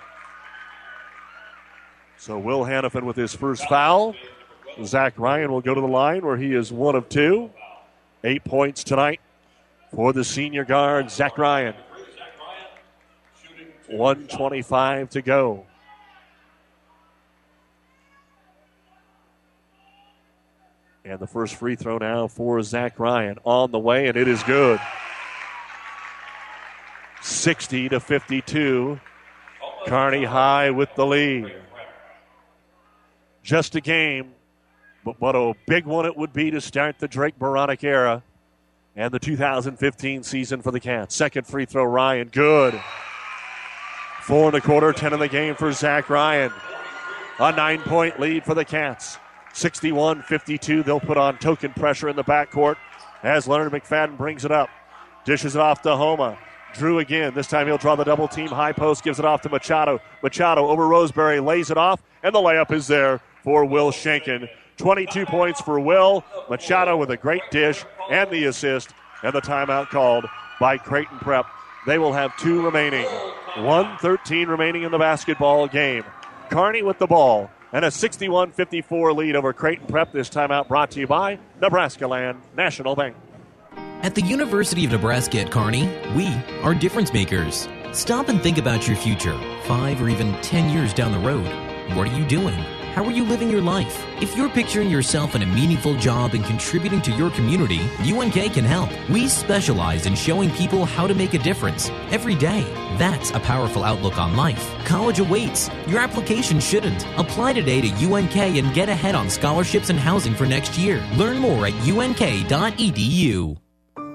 So Will Hannafin with his first foul. Zach Ryan will go to the line where he is one of two. Eight points tonight for the senior guard, Zach Ryan. 125 to go. And the first free throw now for Zach Ryan on the way, and it is good. 60 to 52. Kearney High with the lead. Just a game, but what a big one it would be to start the Drake Beranek era and the 2015 season for the Cats. Second free throw, Ryan. Good. Four and a quarter, 10 in the game for Zach Ryan. A nine point lead for the Cats. 61 52. They'll put on token pressure in the backcourt as Leonard McFadden brings it up. Dishes it off to Homa. Drew again. This time he'll draw the double team. High post gives it off to Machado. Machado over Roseberry lays it off, and the layup is there for Will Schenken. 22 points for Will. Machado with a great dish and the assist, and the timeout called by Creighton Prep. They will have two remaining. 113 remaining in the basketball game. Kearney with the ball and a 61 54 lead over Creighton Prep. This timeout brought to you by Nebraska Land National Bank. At the University of Nebraska at Kearney, we are difference makers. Stop and think about your future, five or even ten years down the road. What are you doing? How are you living your life? If you're picturing yourself in a meaningful job and contributing to your community, UNK can help. We specialize in showing people how to make a difference every day. That's a powerful outlook on life. College awaits. Your application shouldn't. Apply today to UNK and get ahead on scholarships and housing for next year. Learn more at unk.edu.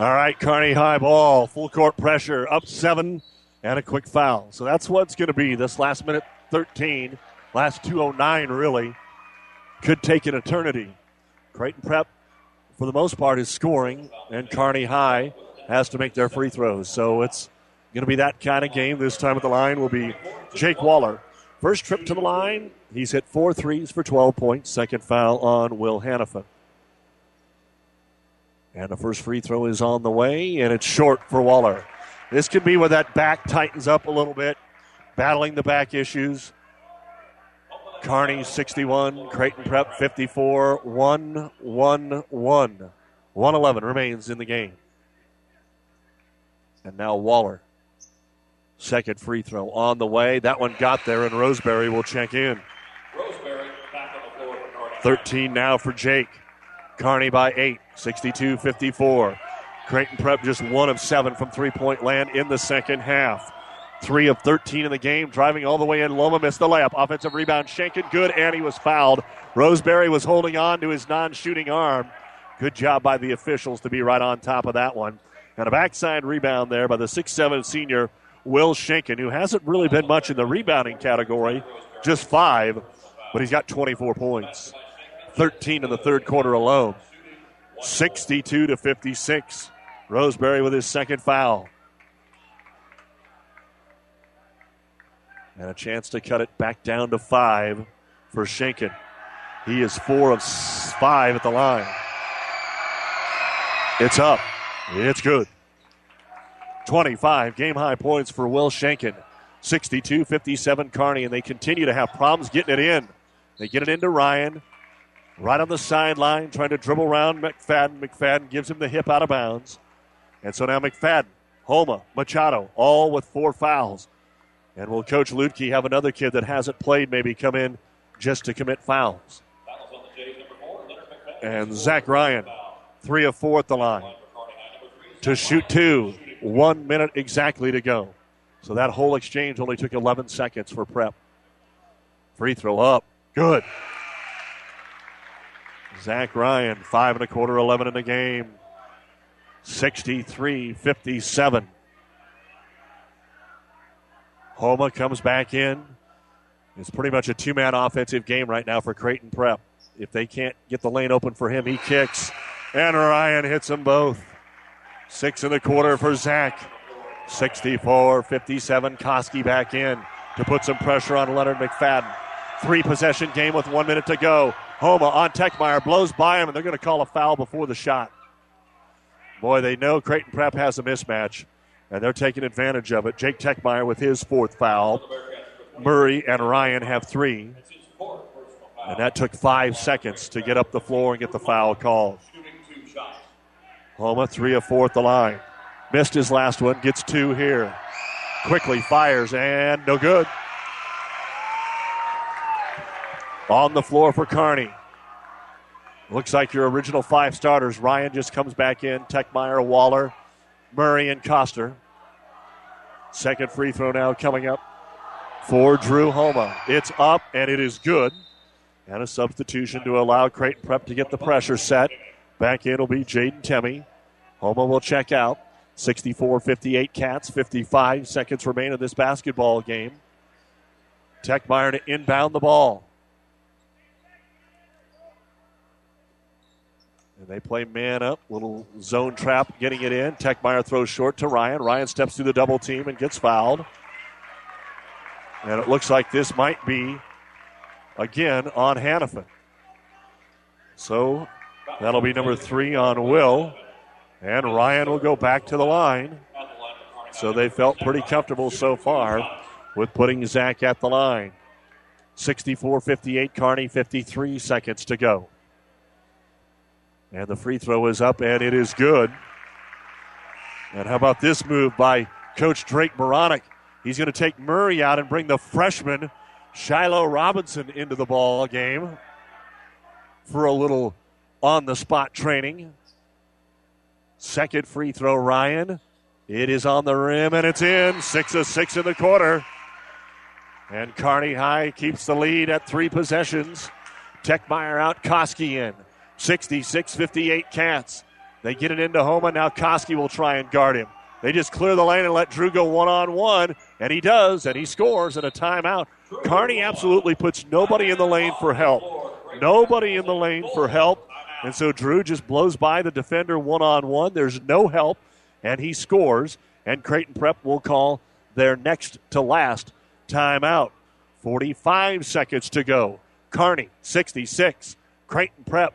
All right, Kearney high ball, full court pressure, up seven, and a quick foul. So that's what's going to be this last minute 13, last 209 really. Could take an eternity. Creighton Prep, for the most part, is scoring, and Kearney High has to make their free throws. So it's going to be that kind of game. This time at the line will be Jake Waller. First trip to the line, he's hit four threes for 12 points. Second foul on Will Hannafin. And the first free throw is on the way, and it's short for Waller. This could be where that back tightens up a little bit, battling the back issues. Kearney 61, Creighton Prep 54, 1 1 1. 111 remains in the game. And now Waller. Second free throw on the way. That one got there, and Roseberry will check in. Roseberry back on the floor 13 now for Jake. Kearney by 8, 62 54. Creighton Prep just one of seven from three point land in the second half. Three of 13 in the game, driving all the way in. Homa missed the layup. Offensive rebound, Schenken good, and he was fouled. Roseberry was holding on to his non shooting arm. Good job by the officials to be right on top of that one. And a backside rebound there by the 6'7 senior Will Schenken, who hasn't really been much in the rebounding category, just five, but he's got 24 points. 13 in the third quarter alone. 62 to 56. Roseberry with his second foul. And a chance to cut it back down to five for Schenken. He is four of five at the line. It's up. It's good. 25 game high points for Will Schenken. 62 57 Kearney, and they continue to have problems getting it in. They get it into Ryan. Right on the sideline, trying to dribble around McFadden. McFadden gives him the hip out of bounds. And so now McFadden, Homa, Machado, all with four fouls. And will Coach Luedtke have another kid that hasn't played maybe come in just to commit fouls? And Zach Ryan, three of four at the line to shoot two. One minute exactly to go. So that whole exchange only took 11 seconds for prep. Free throw up. Good. Zach Ryan, five and a quarter, 11 in the game. 63 57. Homa comes back in. It's pretty much a two man offensive game right now for Creighton Prep. If they can't get the lane open for him, he kicks. And Ryan hits them both. Six in the quarter for Zach. 64 57. Koski back in to put some pressure on Leonard McFadden. Three possession game with one minute to go. Homa on Techmeyer, blows by him, and they're going to call a foul before the shot. Boy, they know Creighton Prep has a mismatch, and they're taking advantage of it. Jake Techmeyer with his fourth foul. Murray and Ryan have three. And that took five seconds to get up the floor and get the foul called. Homa, three of four at the line. Missed his last one, gets two here. Quickly fires, and no good. On the floor for Kearney. Looks like your original five starters. Ryan just comes back in. Techmeyer, Waller, Murray, and Coster. Second free throw now coming up for Drew Homa. It's up and it is good. And a substitution to allow Creighton Prep to get the pressure set. Back in will be Jaden Temmie. Homa will check out. 64 58 Cats. 55 seconds remain in this basketball game. Techmeyer to inbound the ball. And they play man up, little zone trap, getting it in. Techmeyer throws short to Ryan. Ryan steps through the double team and gets fouled. And it looks like this might be again on Hannafin. So that'll be number three on Will. And Ryan will go back to the line. So they felt pretty comfortable so far with putting Zach at the line. 64 58, Kearney, 53 seconds to go. And the free throw is up, and it is good. And how about this move by Coach Drake Beranek? He's going to take Murray out and bring the freshman Shiloh Robinson into the ball game for a little on the spot training. Second free throw, Ryan. It is on the rim and it's in. Six of six in the quarter. And Kearney High keeps the lead at three possessions. Techmeyer out, Koski in. 66 58 Cats. They get it into Homa. Now Koski will try and guard him. They just clear the lane and let Drew go one on one, and he does, and he scores in a timeout. Kearney absolutely puts nobody in the lane for help. Nobody in the lane for help. And so Drew just blows by the defender one on one. There's no help, and he scores. And Creighton Prep will call their next to last timeout. 45 seconds to go. Kearney, 66. Creighton Prep,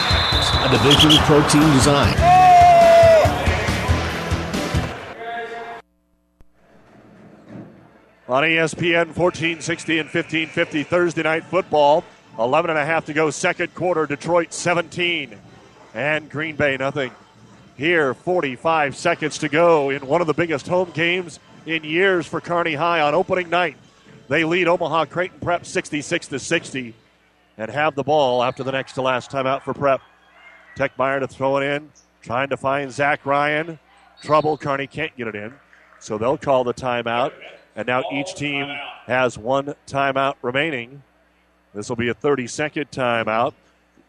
a division Protein Design. On ESPN 1460 and 1550 Thursday night football. 11 and a half to go, second quarter. Detroit 17 and Green Bay nothing. Here, 45 seconds to go in one of the biggest home games in years for Kearney High on opening night. They lead Omaha Creighton Prep 66 to 60 and have the ball after the next to last timeout for Prep. Techmeyer to throw it in, trying to find Zach Ryan. Trouble, Kearney can't get it in, so they'll call the timeout. And now each team has one timeout remaining. This will be a 30 second timeout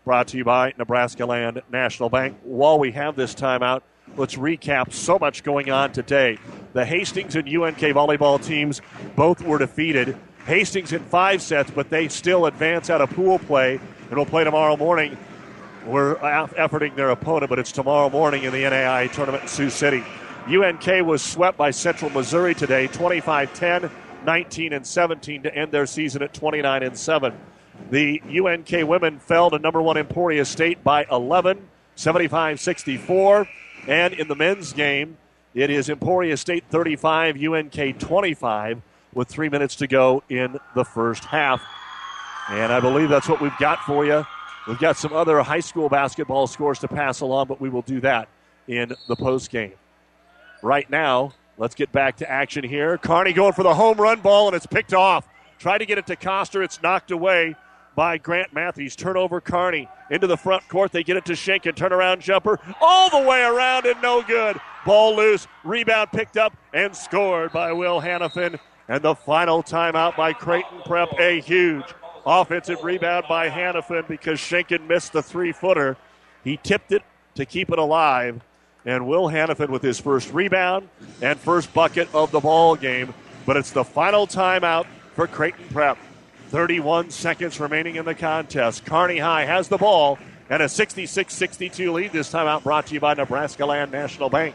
brought to you by Nebraska Land National Bank. While we have this timeout, let's recap so much going on today. The Hastings and UNK volleyball teams both were defeated. Hastings in five sets, but they still advance out of pool play and will play tomorrow morning. We're efforting their opponent, but it's tomorrow morning in the NAI tournament in Sioux City. UNK was swept by Central Missouri today, 25 10, 19 and 17 to end their season at 29 and 7. The UNK women fell to number one Emporia State by 11, 75 64. And in the men's game, it is Emporia State 35, UNK 25, with three minutes to go in the first half. And I believe that's what we've got for you. We've got some other high school basketball scores to pass along, but we will do that in the post game. Right now, let's get back to action here. Kearney going for the home run ball, and it's picked off. Try to get it to Coster. It's knocked away by Grant Matthews. Turnover Kearney into the front court. They get it to Schenken. Turnaround jumper all the way around and no good. Ball loose. Rebound picked up and scored by Will Hannafin. And the final timeout by Creighton Prep. A huge offensive rebound by Hannafin because Schenken missed the three footer. He tipped it to keep it alive. And Will Hannafin with his first rebound and first bucket of the ball game. But it's the final timeout for Creighton Prep. 31 seconds remaining in the contest. Kearney High has the ball and a 66 62 lead. This time out brought to you by Nebraska Land National Bank.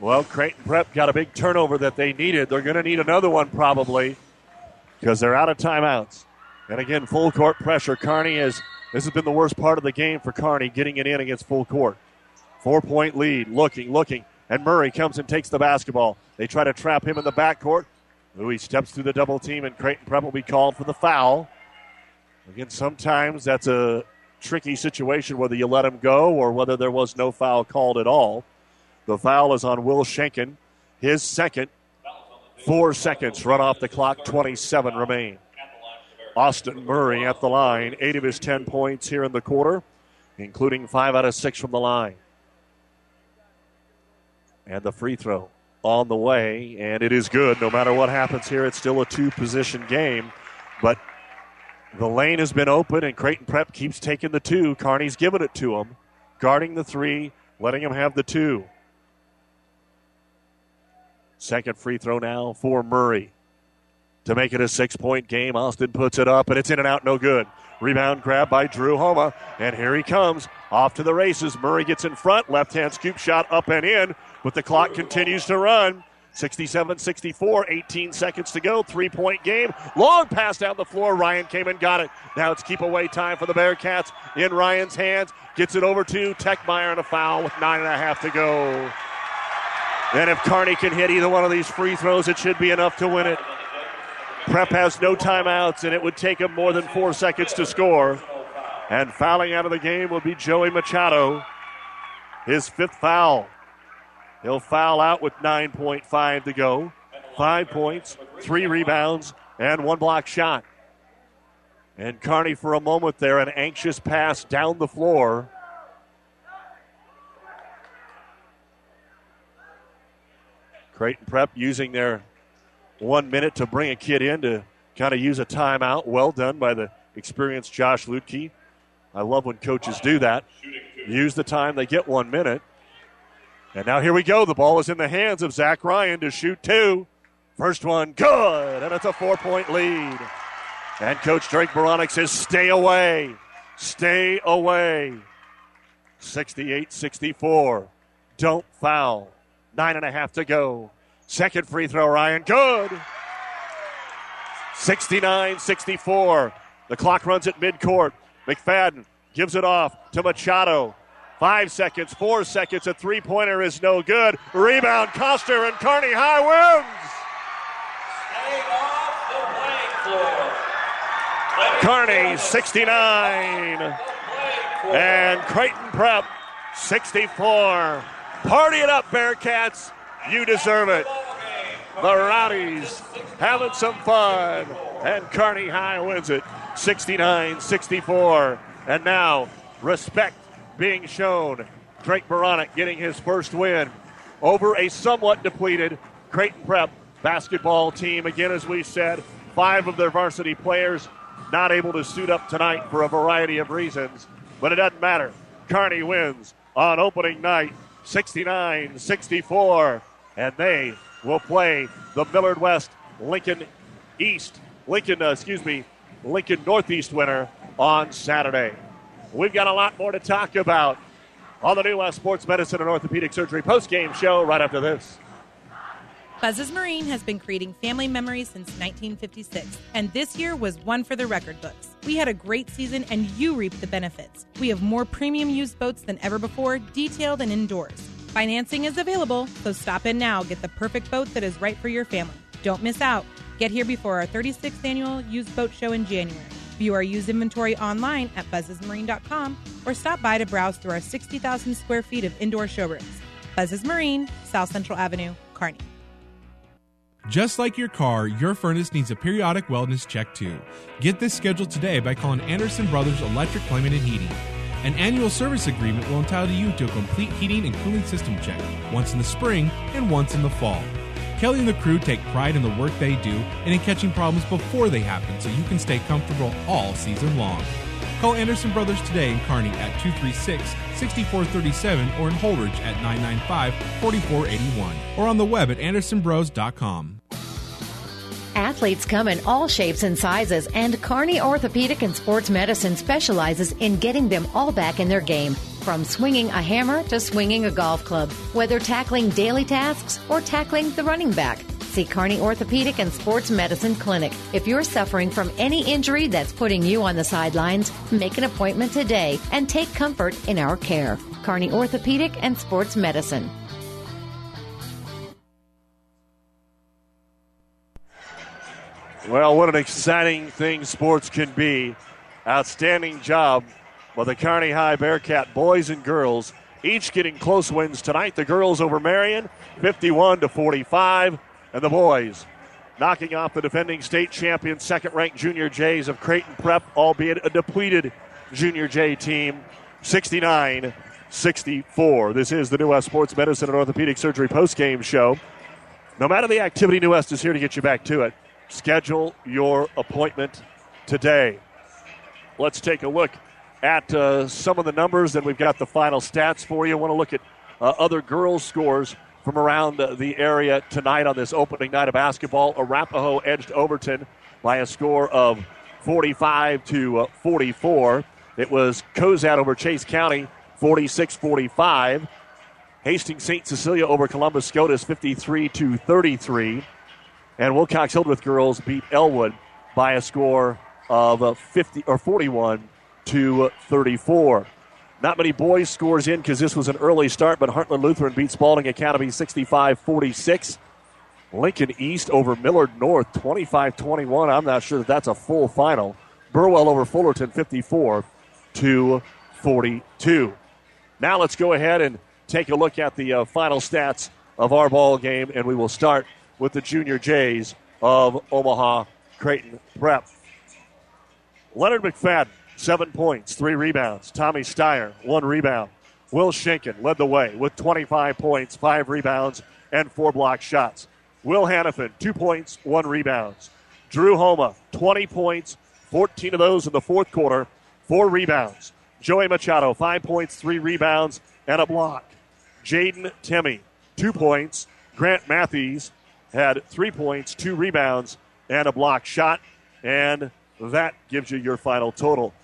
Well, Creighton Prep got a big turnover that they needed. They're going to need another one probably because they're out of timeouts. And again, full court pressure. Kearney is, this has been the worst part of the game for Kearney getting it in against full court. Four point lead, looking, looking. And Murray comes and takes the basketball. They try to trap him in the backcourt. Louis steps through the double team, and Creighton Prep will be called for the foul. Again, sometimes that's a tricky situation whether you let him go or whether there was no foul called at all. The foul is on Will Schenken. His second. Four seconds run off the clock. 27 remain. Austin Murray at the line. Eight of his 10 points here in the quarter. including five out of six from the line. And the free throw on the way, and it is good. No matter what happens here, it's still a two position game. But the lane has been open, and Creighton Prep keeps taking the two. Kearney's giving it to him, guarding the three, letting him have the two. Second free throw now for Murray. To make it a six point game, Austin puts it up, and it's in and out, no good. Rebound grab by Drew Homa, and here he comes off to the races. Murray gets in front, left hand scoop shot up and in, but the clock continues to run. 67 64, 18 seconds to go. Three point game. Long pass down the floor. Ryan came and got it. Now it's keep away time for the Bearcats in Ryan's hands. Gets it over to Techmeyer and a foul with nine and a half to go. And if Kearney can hit either one of these free throws, it should be enough to win it. Prep has no timeouts, and it would take him more than four seconds to score. And fouling out of the game will be Joey Machado. His fifth foul. He'll foul out with 9.5 to go. Five points, three rebounds, and one block shot. And Kearney, for a moment there, an anxious pass down the floor. Creighton Prep using their one minute to bring a kid in to kind of use a timeout. Well done by the experienced Josh Luedtke. I love when coaches do that. Use the time, they get one minute. And now here we go. The ball is in the hands of Zach Ryan to shoot two. First one, good. And it's a four point lead. And Coach Drake Beranek says, stay away. Stay away. 68 64. Don't foul. Nine and a half to go. Second free throw, Ryan. Good. 69 64. The clock runs at midcourt. McFadden gives it off to Machado. Five seconds, four seconds. A three pointer is no good. Rebound, Coster, and Kearney High wins. Kearney 69 and Creighton Prep 64. Party it up, Bearcats. You deserve it. The Rowdies having some fun. And Kearney High wins it 69 64. And now, respect being shown. Drake Beranek getting his first win over a somewhat depleted Creighton Prep basketball team. Again, as we said, five of their varsity players not able to suit up tonight for a variety of reasons, but it doesn't matter. Kearney wins on opening night 69 64, and they will play the Millard West Lincoln East, Lincoln, uh, excuse me, Lincoln Northeast winner on Saturday. We've got a lot more to talk about on the New West Sports Medicine and Orthopedic Surgery post-game show right after this. Buzz's Marine has been creating family memories since 1956, and this year was one for the record books. We had a great season, and you reap the benefits. We have more premium used boats than ever before, detailed and indoors. Financing is available, so stop in now. Get the perfect boat that is right for your family. Don't miss out. Get here before our 36th annual used boat show in January. View our used inventory online at buzzesmarine.com or stop by to browse through our 60,000 square feet of indoor showrooms. Buzzes Marine, South Central Avenue, Kearney. Just like your car, your furnace needs a periodic wellness check too. Get this scheduled today by calling Anderson Brothers Electric Plumbing and Heating. An annual service agreement will entitle you to a complete heating and cooling system check, once in the spring and once in the fall. Kelly and the crew take pride in the work they do and in catching problems before they happen so you can stay comfortable all season long. Call Anderson Brothers today in Kearney at 236 6437 or in Holdrege at 995 4481 or on the web at andersonbros.com. Athletes come in all shapes and sizes, and Kearney Orthopedic and Sports Medicine specializes in getting them all back in their game. From swinging a hammer to swinging a golf club, whether tackling daily tasks or tackling the running back. See Kearney Orthopedic and Sports Medicine Clinic. If you're suffering from any injury that's putting you on the sidelines, make an appointment today and take comfort in our care. Kearney Orthopedic and Sports Medicine. Well, what an exciting thing sports can be. Outstanding job by the Kearney High Bearcat boys and girls, each getting close wins tonight. The girls over Marian, 51 to 45, and the boys knocking off the defending state champion, second ranked Junior Jays of Creighton Prep, albeit a depleted Junior Jay team, 69 64. This is the New West Sports Medicine and Orthopedic Surgery post-game show. No matter the activity, New West is here to get you back to it. Schedule your appointment today. Let's take a look at uh, some of the numbers, and we've got the final stats for you. I want to look at uh, other girls' scores from around uh, the area tonight on this opening night of basketball. Arapahoe edged Overton by a score of 45 to uh, 44. It was Cozad over Chase County 46 45. Hastings St. Cecilia over Columbus Scotus 53 to 33. And Wilcox Hildreth girls beat Elwood by a score of uh, 50 or 41 to 34. Not many boys scores in because this was an early start, but Heartland Lutheran beats Spalding Academy 65 46. Lincoln East over Millard North 25 21. I'm not sure that that's a full final. Burwell over Fullerton 54 to 42. Now let's go ahead and take a look at the uh, final stats of our ball game, and we will start with the Junior Jays of Omaha Creighton Prep. Leonard McFadden, seven points, three rebounds. Tommy Steyer, one rebound. Will Schenken led the way with 25 points, five rebounds, and four block shots. Will Hannafin, two points, one rebounds. Drew Homa, 20 points, 14 of those in the fourth quarter, four rebounds. Joey Machado, five points, three rebounds, and a block. Jaden Timmy, two points. Grant Matthews had three points, two rebounds, and a block shot. And that gives you your final total.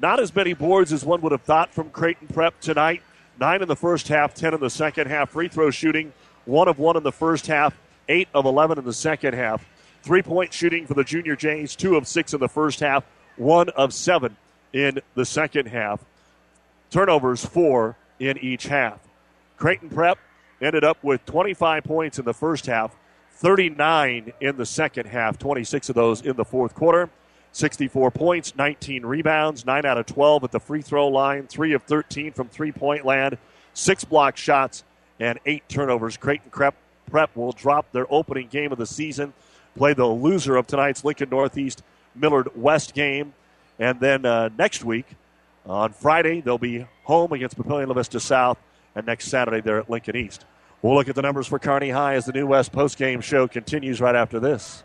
Not as many boards as one would have thought from Creighton Prep tonight. Nine in the first half, ten in the second half. Free throw shooting, one of one in the first half, eight of 11 in the second half. Three point shooting for the Junior Jays, two of six in the first half, one of seven in the second half. Turnovers, four in each half. Creighton Prep ended up with 25 points in the first half, 39 in the second half, 26 of those in the fourth quarter. 64 points, 19 rebounds, 9 out of 12 at the free throw line, 3 of 13 from three point land, 6 block shots, and 8 turnovers. Creighton Prep, Prep will drop their opening game of the season, play the loser of tonight's Lincoln Northeast Millard West game. And then uh, next week, on Friday, they'll be home against Papillion La Vista South, and next Saturday, they're at Lincoln East. We'll look at the numbers for Carney High as the New West postgame show continues right after this.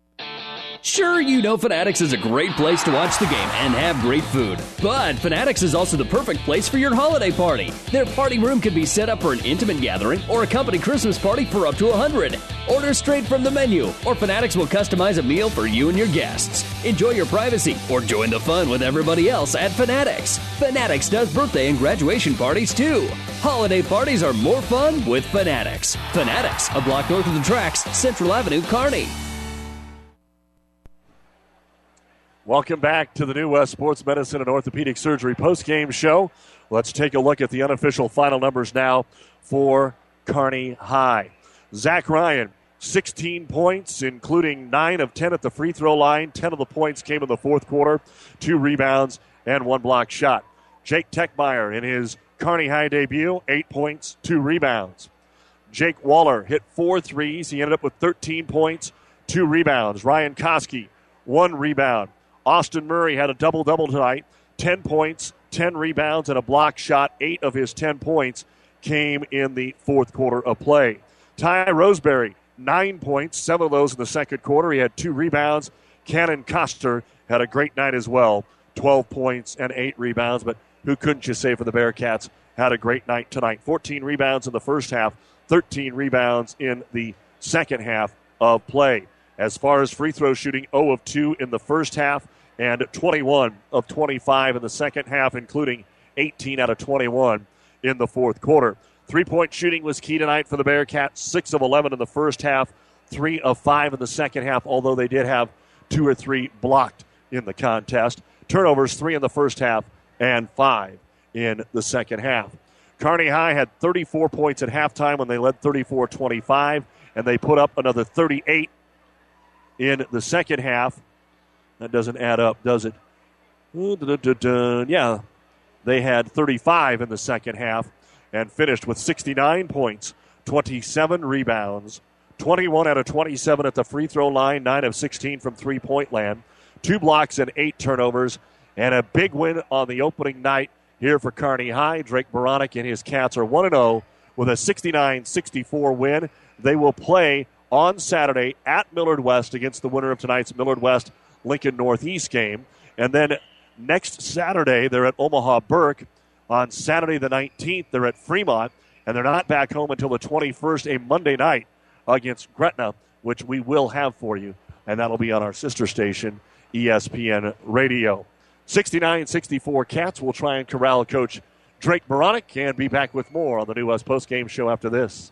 Sure, you know Fanatics is a great place to watch the game and have great food. But Fanatics is also the perfect place for your holiday party. Their party room can be set up for an intimate gathering or a company Christmas party for up to 100. Order straight from the menu, or Fanatics will customize a meal for you and your guests. Enjoy your privacy or join the fun with everybody else at Fanatics. Fanatics does birthday and graduation parties too. Holiday parties are more fun with Fanatics. Fanatics, a block north of the tracks, Central Avenue, Kearney. Welcome back to the New West Sports Medicine and Orthopedic Surgery post-game show. Let's take a look at the unofficial final numbers now for Kearney High. Zach Ryan, 16 points, including 9 of 10 at the free throw line. 10 of the points came in the fourth quarter, two rebounds, and one block shot. Jake Techmeyer in his Kearney High debut, 8 points, 2 rebounds. Jake Waller hit four threes. He ended up with 13 points, 2 rebounds. Ryan Koski, 1 rebound. Austin Murray had a double double tonight 10 points, 10 rebounds, and a block shot. Eight of his 10 points came in the fourth quarter of play. Ty Roseberry, nine points, seven of those in the second quarter. He had two rebounds. Cannon Coster had a great night as well 12 points and eight rebounds. But who couldn't you say for the Bearcats had a great night tonight? 14 rebounds in the first half, 13 rebounds in the second half of play. As far as free throw shooting, 0 of 2 in the first half and 21 of 25 in the second half, including 18 out of 21 in the fourth quarter. Three point shooting was key tonight for the Bearcats, 6 of 11 in the first half, 3 of 5 in the second half, although they did have two or three blocked in the contest. Turnovers, 3 in the first half and 5 in the second half. Kearney High had 34 points at halftime when they led 34 25, and they put up another 38 in the second half. That doesn't add up, does it? Yeah, they had 35 in the second half and finished with 69 points, 27 rebounds, 21 out of 27 at the free throw line, 9 of 16 from three point land, two blocks and eight turnovers, and a big win on the opening night here for Kearney High. Drake Beranek and his Cats are 1 0 with a 69 64 win. They will play on Saturday at Millard West against the winner of tonight's Millard West Lincoln Northeast game. And then next Saturday, they're at Omaha Burke. On Saturday, the 19th, they're at Fremont. And they're not back home until the 21st, a Monday night against Gretna, which we will have for you. And that'll be on our sister station, ESPN Radio. 69 64 Cats will try and corral Coach Drake Beranek and be back with more on the New West Post Game Show after this.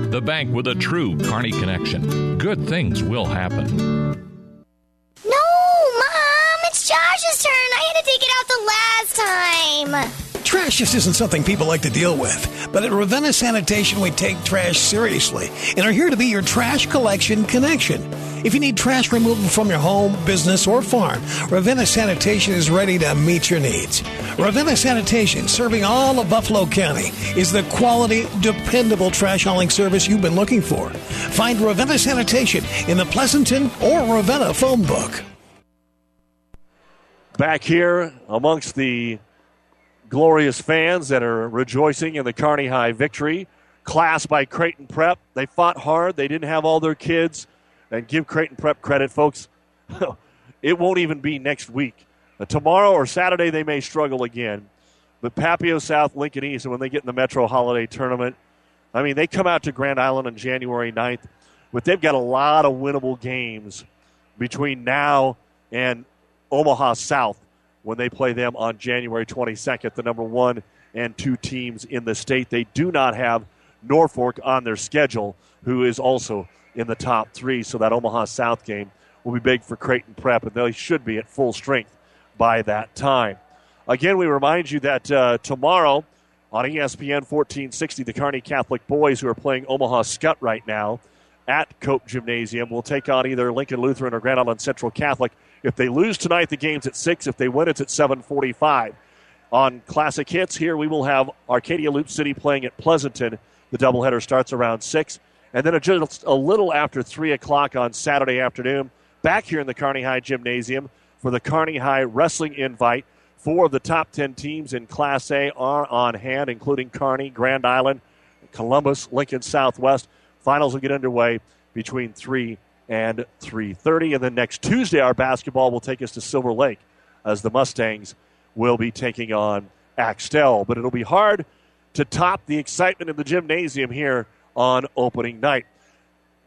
the bank with a true Kearney connection. Good things will happen. No, Mom! It's Josh's turn. I had to take it out the last time. Trash just isn't something people like to deal with. But at Ravenna Sanitation, we take trash seriously and are here to be your trash collection connection. If you need trash removal from your home, business, or farm, Ravenna Sanitation is ready to meet your needs. Ravenna Sanitation, serving all of Buffalo County, is the quality, dependable trash hauling service you've been looking for. Find Ravenna Sanitation in the Pleasanton or Ravenna phone book. Back here amongst the glorious fans that are rejoicing in the Kearney High victory. Class by Creighton Prep. They fought hard. They didn't have all their kids. And give Creighton Prep credit, folks. it won't even be next week. Uh, tomorrow or Saturday, they may struggle again. But Papio South, Lincoln East, and when they get in the Metro Holiday Tournament, I mean, they come out to Grand Island on January 9th, but they've got a lot of winnable games between now and Omaha South when they play them on January 22nd, the number one and two teams in the state. They do not have Norfolk on their schedule, who is also in the top three. So that Omaha South game will be big for Creighton Prep, and they should be at full strength by that time. Again, we remind you that uh, tomorrow on ESPN 1460, the Kearney Catholic boys who are playing Omaha Skutt right now at Cope Gymnasium will take on either Lincoln Lutheran or Grand Island Central Catholic. If they lose tonight, the game's at six. If they win, it's at 7:45. On Classic Hits, here we will have Arcadia Loop City playing at Pleasanton. The doubleheader starts around six, and then just a little after three o'clock on Saturday afternoon, back here in the Kearney High Gymnasium for the Kearney High Wrestling Invite. Four of the top ten teams in Class A are on hand, including Kearney, Grand Island, Columbus, Lincoln Southwest. Finals will get underway between three and 3.30. And then next Tuesday, our basketball will take us to Silver Lake as the Mustangs will be taking on Axtell. But it'll be hard to top the excitement in the gymnasium here on opening night.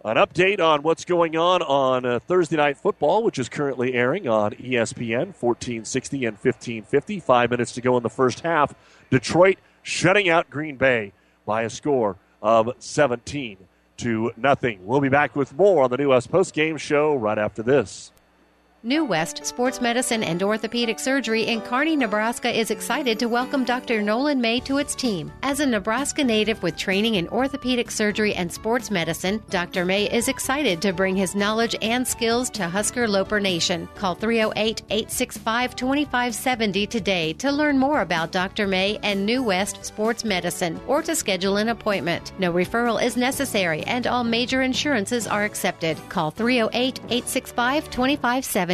An update on what's going on on uh, Thursday Night Football, which is currently airing on ESPN 1460 and 1550. Five minutes to go in the first half. Detroit shutting out Green Bay by a score of 17 to nothing. We'll be back with more on the New West Post Game Show right after this. New West Sports Medicine and Orthopedic Surgery in Kearney, Nebraska is excited to welcome Dr. Nolan May to its team. As a Nebraska native with training in orthopedic surgery and sports medicine, Dr. May is excited to bring his knowledge and skills to Husker Loper Nation. Call 308 865 2570 today to learn more about Dr. May and New West Sports Medicine or to schedule an appointment. No referral is necessary and all major insurances are accepted. Call 308 865 2570.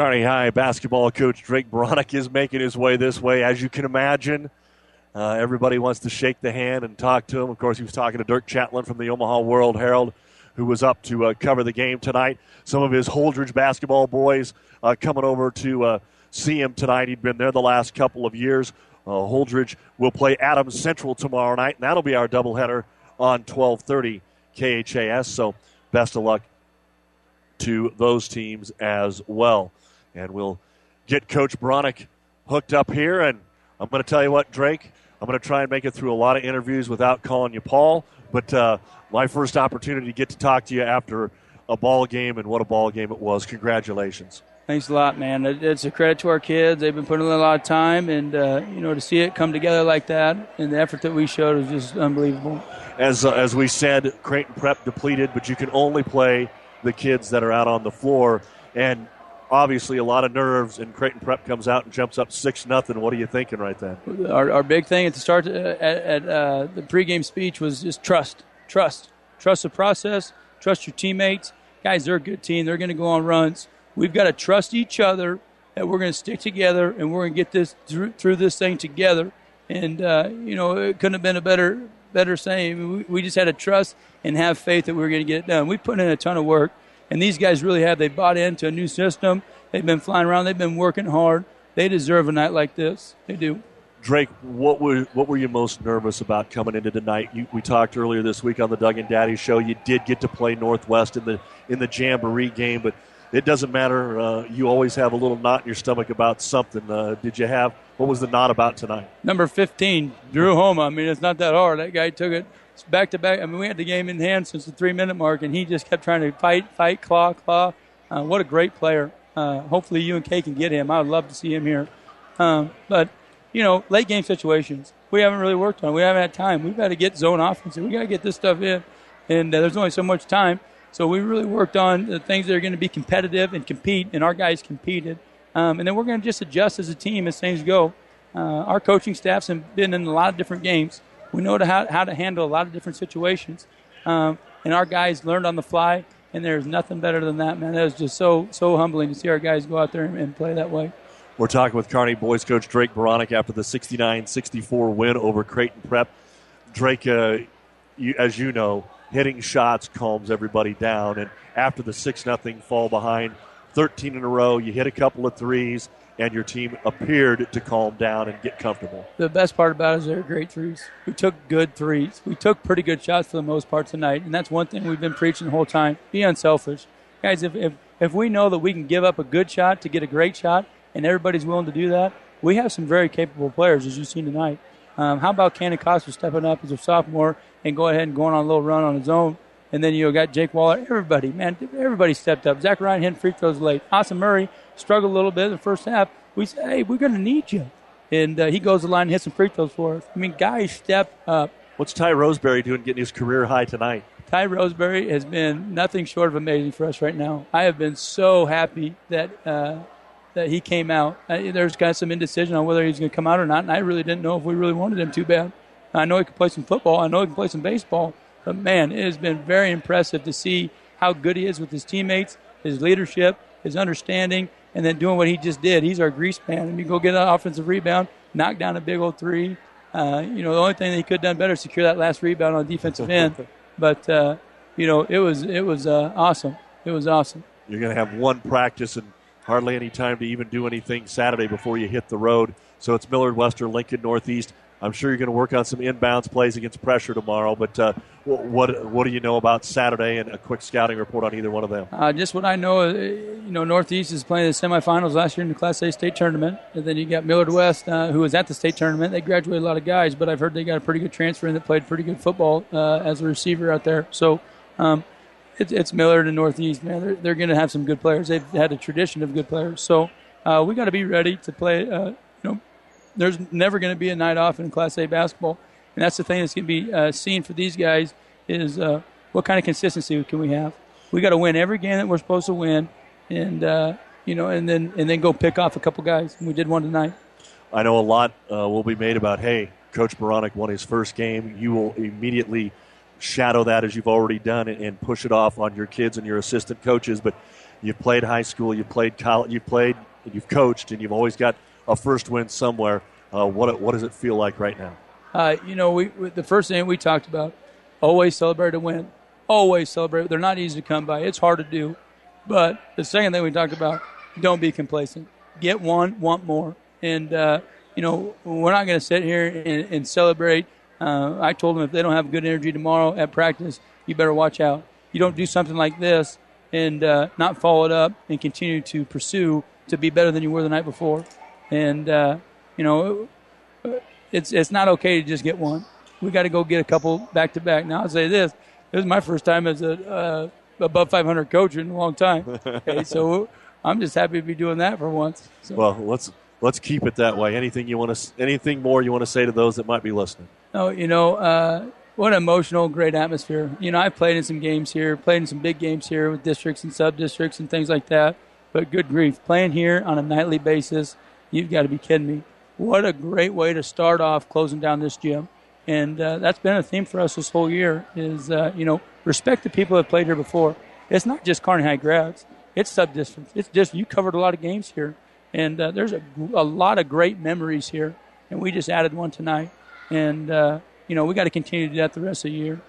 Kearney High basketball coach Drake Beranek is making his way this way. As you can imagine, uh, everybody wants to shake the hand and talk to him. Of course, he was talking to Dirk Chatelain from the Omaha World Herald, who was up to uh, cover the game tonight. Some of his Holdrege basketball boys uh, coming over to uh, see him tonight. He'd been there the last couple of years. Uh, Holdrege will play Adams Central tomorrow night, and that'll be our doubleheader on 1230 KHAS. So best of luck to those teams as well. And we'll get Coach Beranek hooked up here. And I'm going to tell you what, Drake, I'm going to try and make it through a lot of interviews without calling you Paul. But uh, my first opportunity to get to talk to you after a ball game, and what a ball game it was. Congratulations. Thanks a lot, man. It's a credit to our kids. They've been putting in a lot of time, and uh, you know to see it come together like that, and the effort that we showed is just unbelievable. As uh, as we said, Creighton Prep depleted, but you can only play the kids that are out on the floor, and obviously a lot of nerves. And Creighton Prep comes out and jumps up six nothing. What are you thinking right then? Our, our big thing at the start uh, at, at uh, the pregame speech was just trust, trust, trust the process, trust your teammates. Guys, they're a good team. They're going to go on runs. We've got to trust each other that we're going to stick together and we're going to get this through, through this thing together. And uh, you know, it couldn't have been a better better saying. We, we just had to trust and have faith that we were going to get it done. We put in a ton of work, and these guys really have. They bought into a new system. They've been flying around. They've been working hard. They deserve a night like this. They do. Drake, what were what were you most nervous about coming into tonight? You, we talked earlier this week on the Doug and Daddy show. You did get to play Northwest in the in the Jamboree game, but it doesn't matter. Uh, you always have a little knot in your stomach about something. Uh, did you have what was the knot about tonight? Number 15, Drew Homa. I mean, it's not that hard. That guy took it back to back. I mean, we had the game in hand since the three minute mark, and he just kept trying to fight, fight, claw, claw. Uh, what a great player. Uh, hopefully, UNK can get him. I would love to see him here. Um, but, you know, late game situations, we haven't really worked on. It. We haven't had time. We've got to get zone offense. We got to get this stuff in. And uh, there's only so much time. So we really worked on the things that are going to be competitive and compete, and our guys competed. Um, and then we're going to just adjust as a team as things go. Uh, our coaching staffs have been in a lot of different games. We know how, how to handle a lot of different situations. Um, and our guys learned on the fly, and there's nothing better than that, man. That was just so so humbling to see our guys go out there and, and play that way. We're talking with Kearney boys coach Drake Beranek after the 69-64 win over Creighton Prep. Drake, uh, you, as you know, hitting shots calms everybody down. And after the 6 nothing fall behind, 13 in a row, you hit a couple of threes, and your team appeared to calm down and get comfortable. The best part about it is they're great threes. We took good threes. We took pretty good shots for the most part tonight, and that's one thing we've been preaching the whole time. Be unselfish. Guys, if, if, if we know that we can give up a good shot to get a great shot, and everybody's willing to do that, we have some very capable players, as you've seen tonight. Um, how about Cannon Coster stepping up as a sophomore and go ahead and going on a little run on his own? And then you got Jake Waller. Everybody, man, everybody stepped up. Zach Ryan hitting free throws late. Austin Murray struggled a little bit in the first half. We said, hey, we're going to need you. And uh, he goes to the line and hits some free throws for us. I mean, guys step up. What's Ty Roseberry doing getting his career high tonight? Ty Roseberry has been nothing short of amazing for us right now. I have been so happy that uh, that he came out. I, there's of some indecision on whether he's going to come out or not, and I really didn't know if we really wanted him too bad. I know he can play some football. I know he can play some baseball. But man, it has been very impressive to see how good he is with his teammates, his leadership, his understanding, and then doing what he just did. He's our grease man. I mean, go get an offensive rebound, knock down a big old three. Uh, you know, the only thing that he could have done better is secure that last rebound on the defensive end. But uh, you know, it was it was uh, awesome. It was awesome. You're going to have one practice and hardly any time to even do anything Saturday before you hit the road. So it's Millard Western, Lincoln Northeast. I'm sure you're going to work on some inbounds plays against pressure tomorrow. But uh, what what do you know about Saturday and a quick scouting report on either one of them? Uh, just what I know, uh, you know, Northeast is playing the semifinals last year in the Class A state tournament, and then you got Millard West, uh, who was at the state tournament. They graduated a lot of guys, but I've heard they got a pretty good transfer in that played pretty good football uh, as a receiver out there. So. Um, it's, Millard and Northeast, man. They're, they're going to have some good players. They've had a tradition of good players. So uh, we got to be ready to play. Uh, there's never going to be a night off in Class A basketball, and that's the thing that's going to be uh, seen for these guys is uh, what kind of consistency can we have. We got to win every game that we're supposed to win, and uh, you know, and then and then go pick off a couple guys. And we did one tonight. I know a lot uh, will be made about, hey, Coach Beranek won his first game. You will immediately shadow that as you've already done and, and push it off on your kids and your assistant coaches. But you've played high school, you've played college, you've played, and you've coached, and you've always got a first win somewhere. Uh, what what does it feel like right now? Uh, you know, we, we, the first thing we talked about, always celebrate a win. Always celebrate. They're not easy to come by. It's hard to do. But the second thing we talked about, don't be complacent. Get one, want more. And, uh, you know, we're not going to sit here and, and celebrate. Uh, I told them if they don't have good energy tomorrow at practice, you better watch out. You don't do something like this and uh, not follow it up and continue to pursue to be better than you were the night before. And, uh, you know, it's, it's not okay to just get one. We got to go get a couple back to back. Now, I'll say this this is my first time as a uh, above 500 coach in a long time. Okay, so I'm just happy to be doing that for once. So. Well, let's let's keep it that way. Anything you want to, anything more you want to say to those that might be listening? No, you know, uh, what an emotional, great atmosphere. You know, I've played in some games here, played in some big games here with districts and sub districts and things like that. But good grief, playing here on a nightly basis, you've got to be kidding me. What a great way to start off closing down this gym. And uh, that's been a theme for us this whole year is, uh, you know, respect the people that played here before. It's not just Kearney High grads. It's sub districts. It's just, you covered a lot of games here. And uh, there's a, a lot of great memories here. And we just added one tonight. And, uh, you know, we got to continue to do that the rest of the year.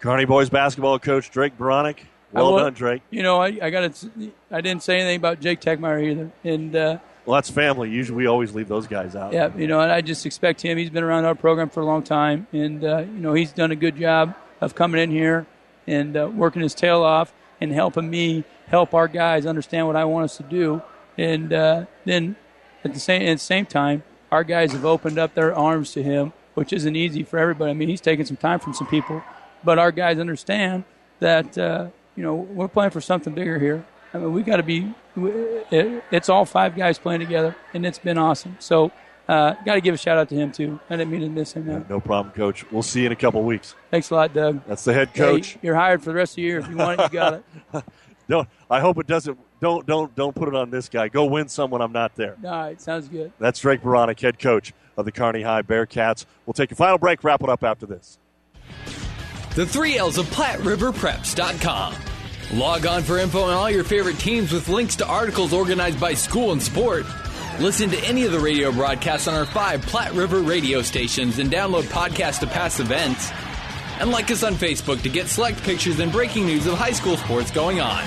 Kearney boys basketball coach Drake Beranek. Well will, done, Drake. You know, I, I got. I didn't say anything about Jake Techmeyer either, and uh, well, that's family. Usually, we always leave those guys out. Yeah, you know, and I just expect him. He's been around our program for a long time, and uh, you know, he's done a good job of coming in here and uh, working his tail off and helping me help our guys understand what I want us to do. And uh, then at the same at the same time, our guys have opened up their arms to him, which isn't easy for everybody. I mean, he's taking some time from some people, but our guys understand that uh, you know we're playing for something bigger here. I mean, we got to be. It's all five guys playing together, and it's been awesome. So, uh, got to give a shout out to him too. I didn't mean to miss him. Now. No problem, Coach. We'll see you in a couple weeks. Thanks a lot, Doug. That's the head coach. Yeah, you're hired for the rest of the year. If you want it, you got it. don't. I hope it doesn't. Don't don't don't put it on this guy. Go win someone. I'm not there. All right, sounds good. That's Drake Beranek, head coach of the Kearney High Bearcats. We'll take a final break. Wrap it up after this. The three L's of PlatteRiverPreps.com. Log on for info on all your favorite teams with links to articles organized by school and sport. Listen to any of the radio broadcasts on our five Platte River radio stations and download podcasts to past events. And like us on Facebook to get select pictures and breaking news of high school sports going on.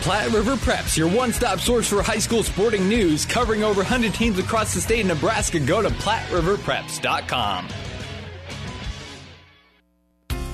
Platte River Preps, your one stop source for high school sporting news, covering over 100 teams across the state of Nebraska. Go to PlatteRiverPreps.com.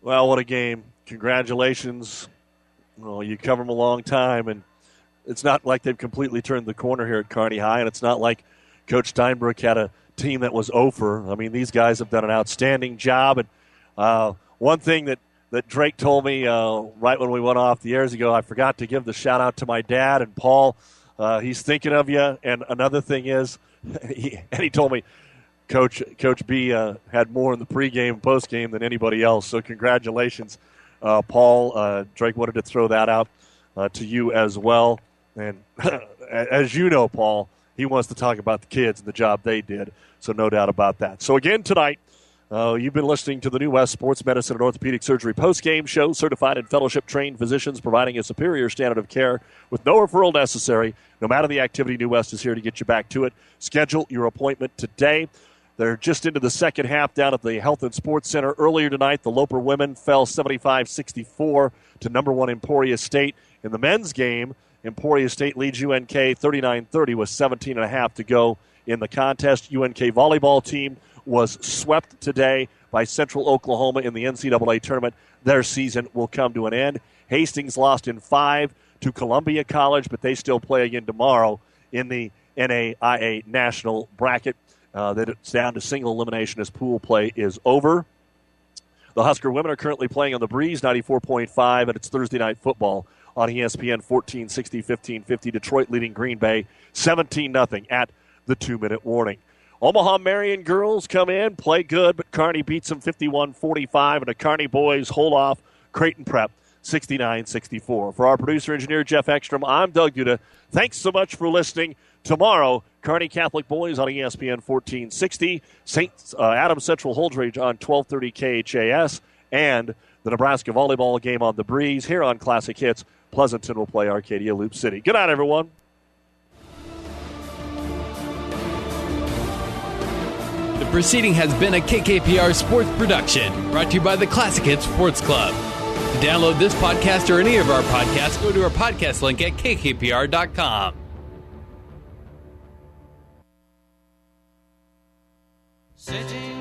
Well, what a game. Congratulations. Well, you cover them a long time, and it's not like they've completely turned the corner here at Kearney High, and it's not like Coach Steinbrook had a team that was over. I mean, these guys have done an outstanding job, and uh, one thing that that Drake told me uh, right when we went off the airs ago. I forgot to give the shout out to my dad and Paul. Uh, he's thinking of you. And another thing is, he, and he told me, Coach Coach B uh, had more in the pregame postgame than anybody else. So congratulations, uh, Paul. Uh, Drake wanted to throw that out uh, to you as well. And as you know, Paul, he wants to talk about the kids and the job they did. So no doubt about that. So again tonight, uh, you've been listening to the New West Sports Medicine and Orthopedic Surgery post-game show. Certified and fellowship-trained physicians providing a superior standard of care with no referral necessary. No matter the activity, New West is here to get you back to it. Schedule your appointment today. They're just into the second half down at the Health and Sports Center. Earlier tonight, the Loper women fell 75 64 to number one Emporia State. In the men's game, Emporia State leads UNK 39 30 with 17 and a half to go in the contest. UNK volleyball team was swept today by Central Oklahoma in the NCAA tournament. Their season will come to an end. Hastings lost in five to Columbia College, but they still play again tomorrow in the NAIA national bracket. Uh, that it's down to single elimination as pool play is over. The Husker women are currently playing on the Breeze 94.5, and it's Thursday night football on ESPN 1460 1550. Detroit leading Green Bay 17 0 at the two minute warning. Omaha Marian girls come in, play good, but Kearney beats them 51 45, and the Kearney boys hold off Creighton Prep 69 64. For our producer engineer, Jeff Ekstrom, I'm Doug Duda. Thanks so much for listening. Tomorrow, Kearney Catholic Boys on ESPN 1460, St. Uh, Adams Central Holdrege on 1230 KHAS, and the Nebraska volleyball game on the breeze here on Classic Hits. Pleasanton will play Arcadia Loop City. Good night, everyone. The proceeding has been a KKPR sports production brought to you by the Classic Hits Sports Club. To download this podcast or any of our podcasts, go to our podcast link at kkpr.com. sitting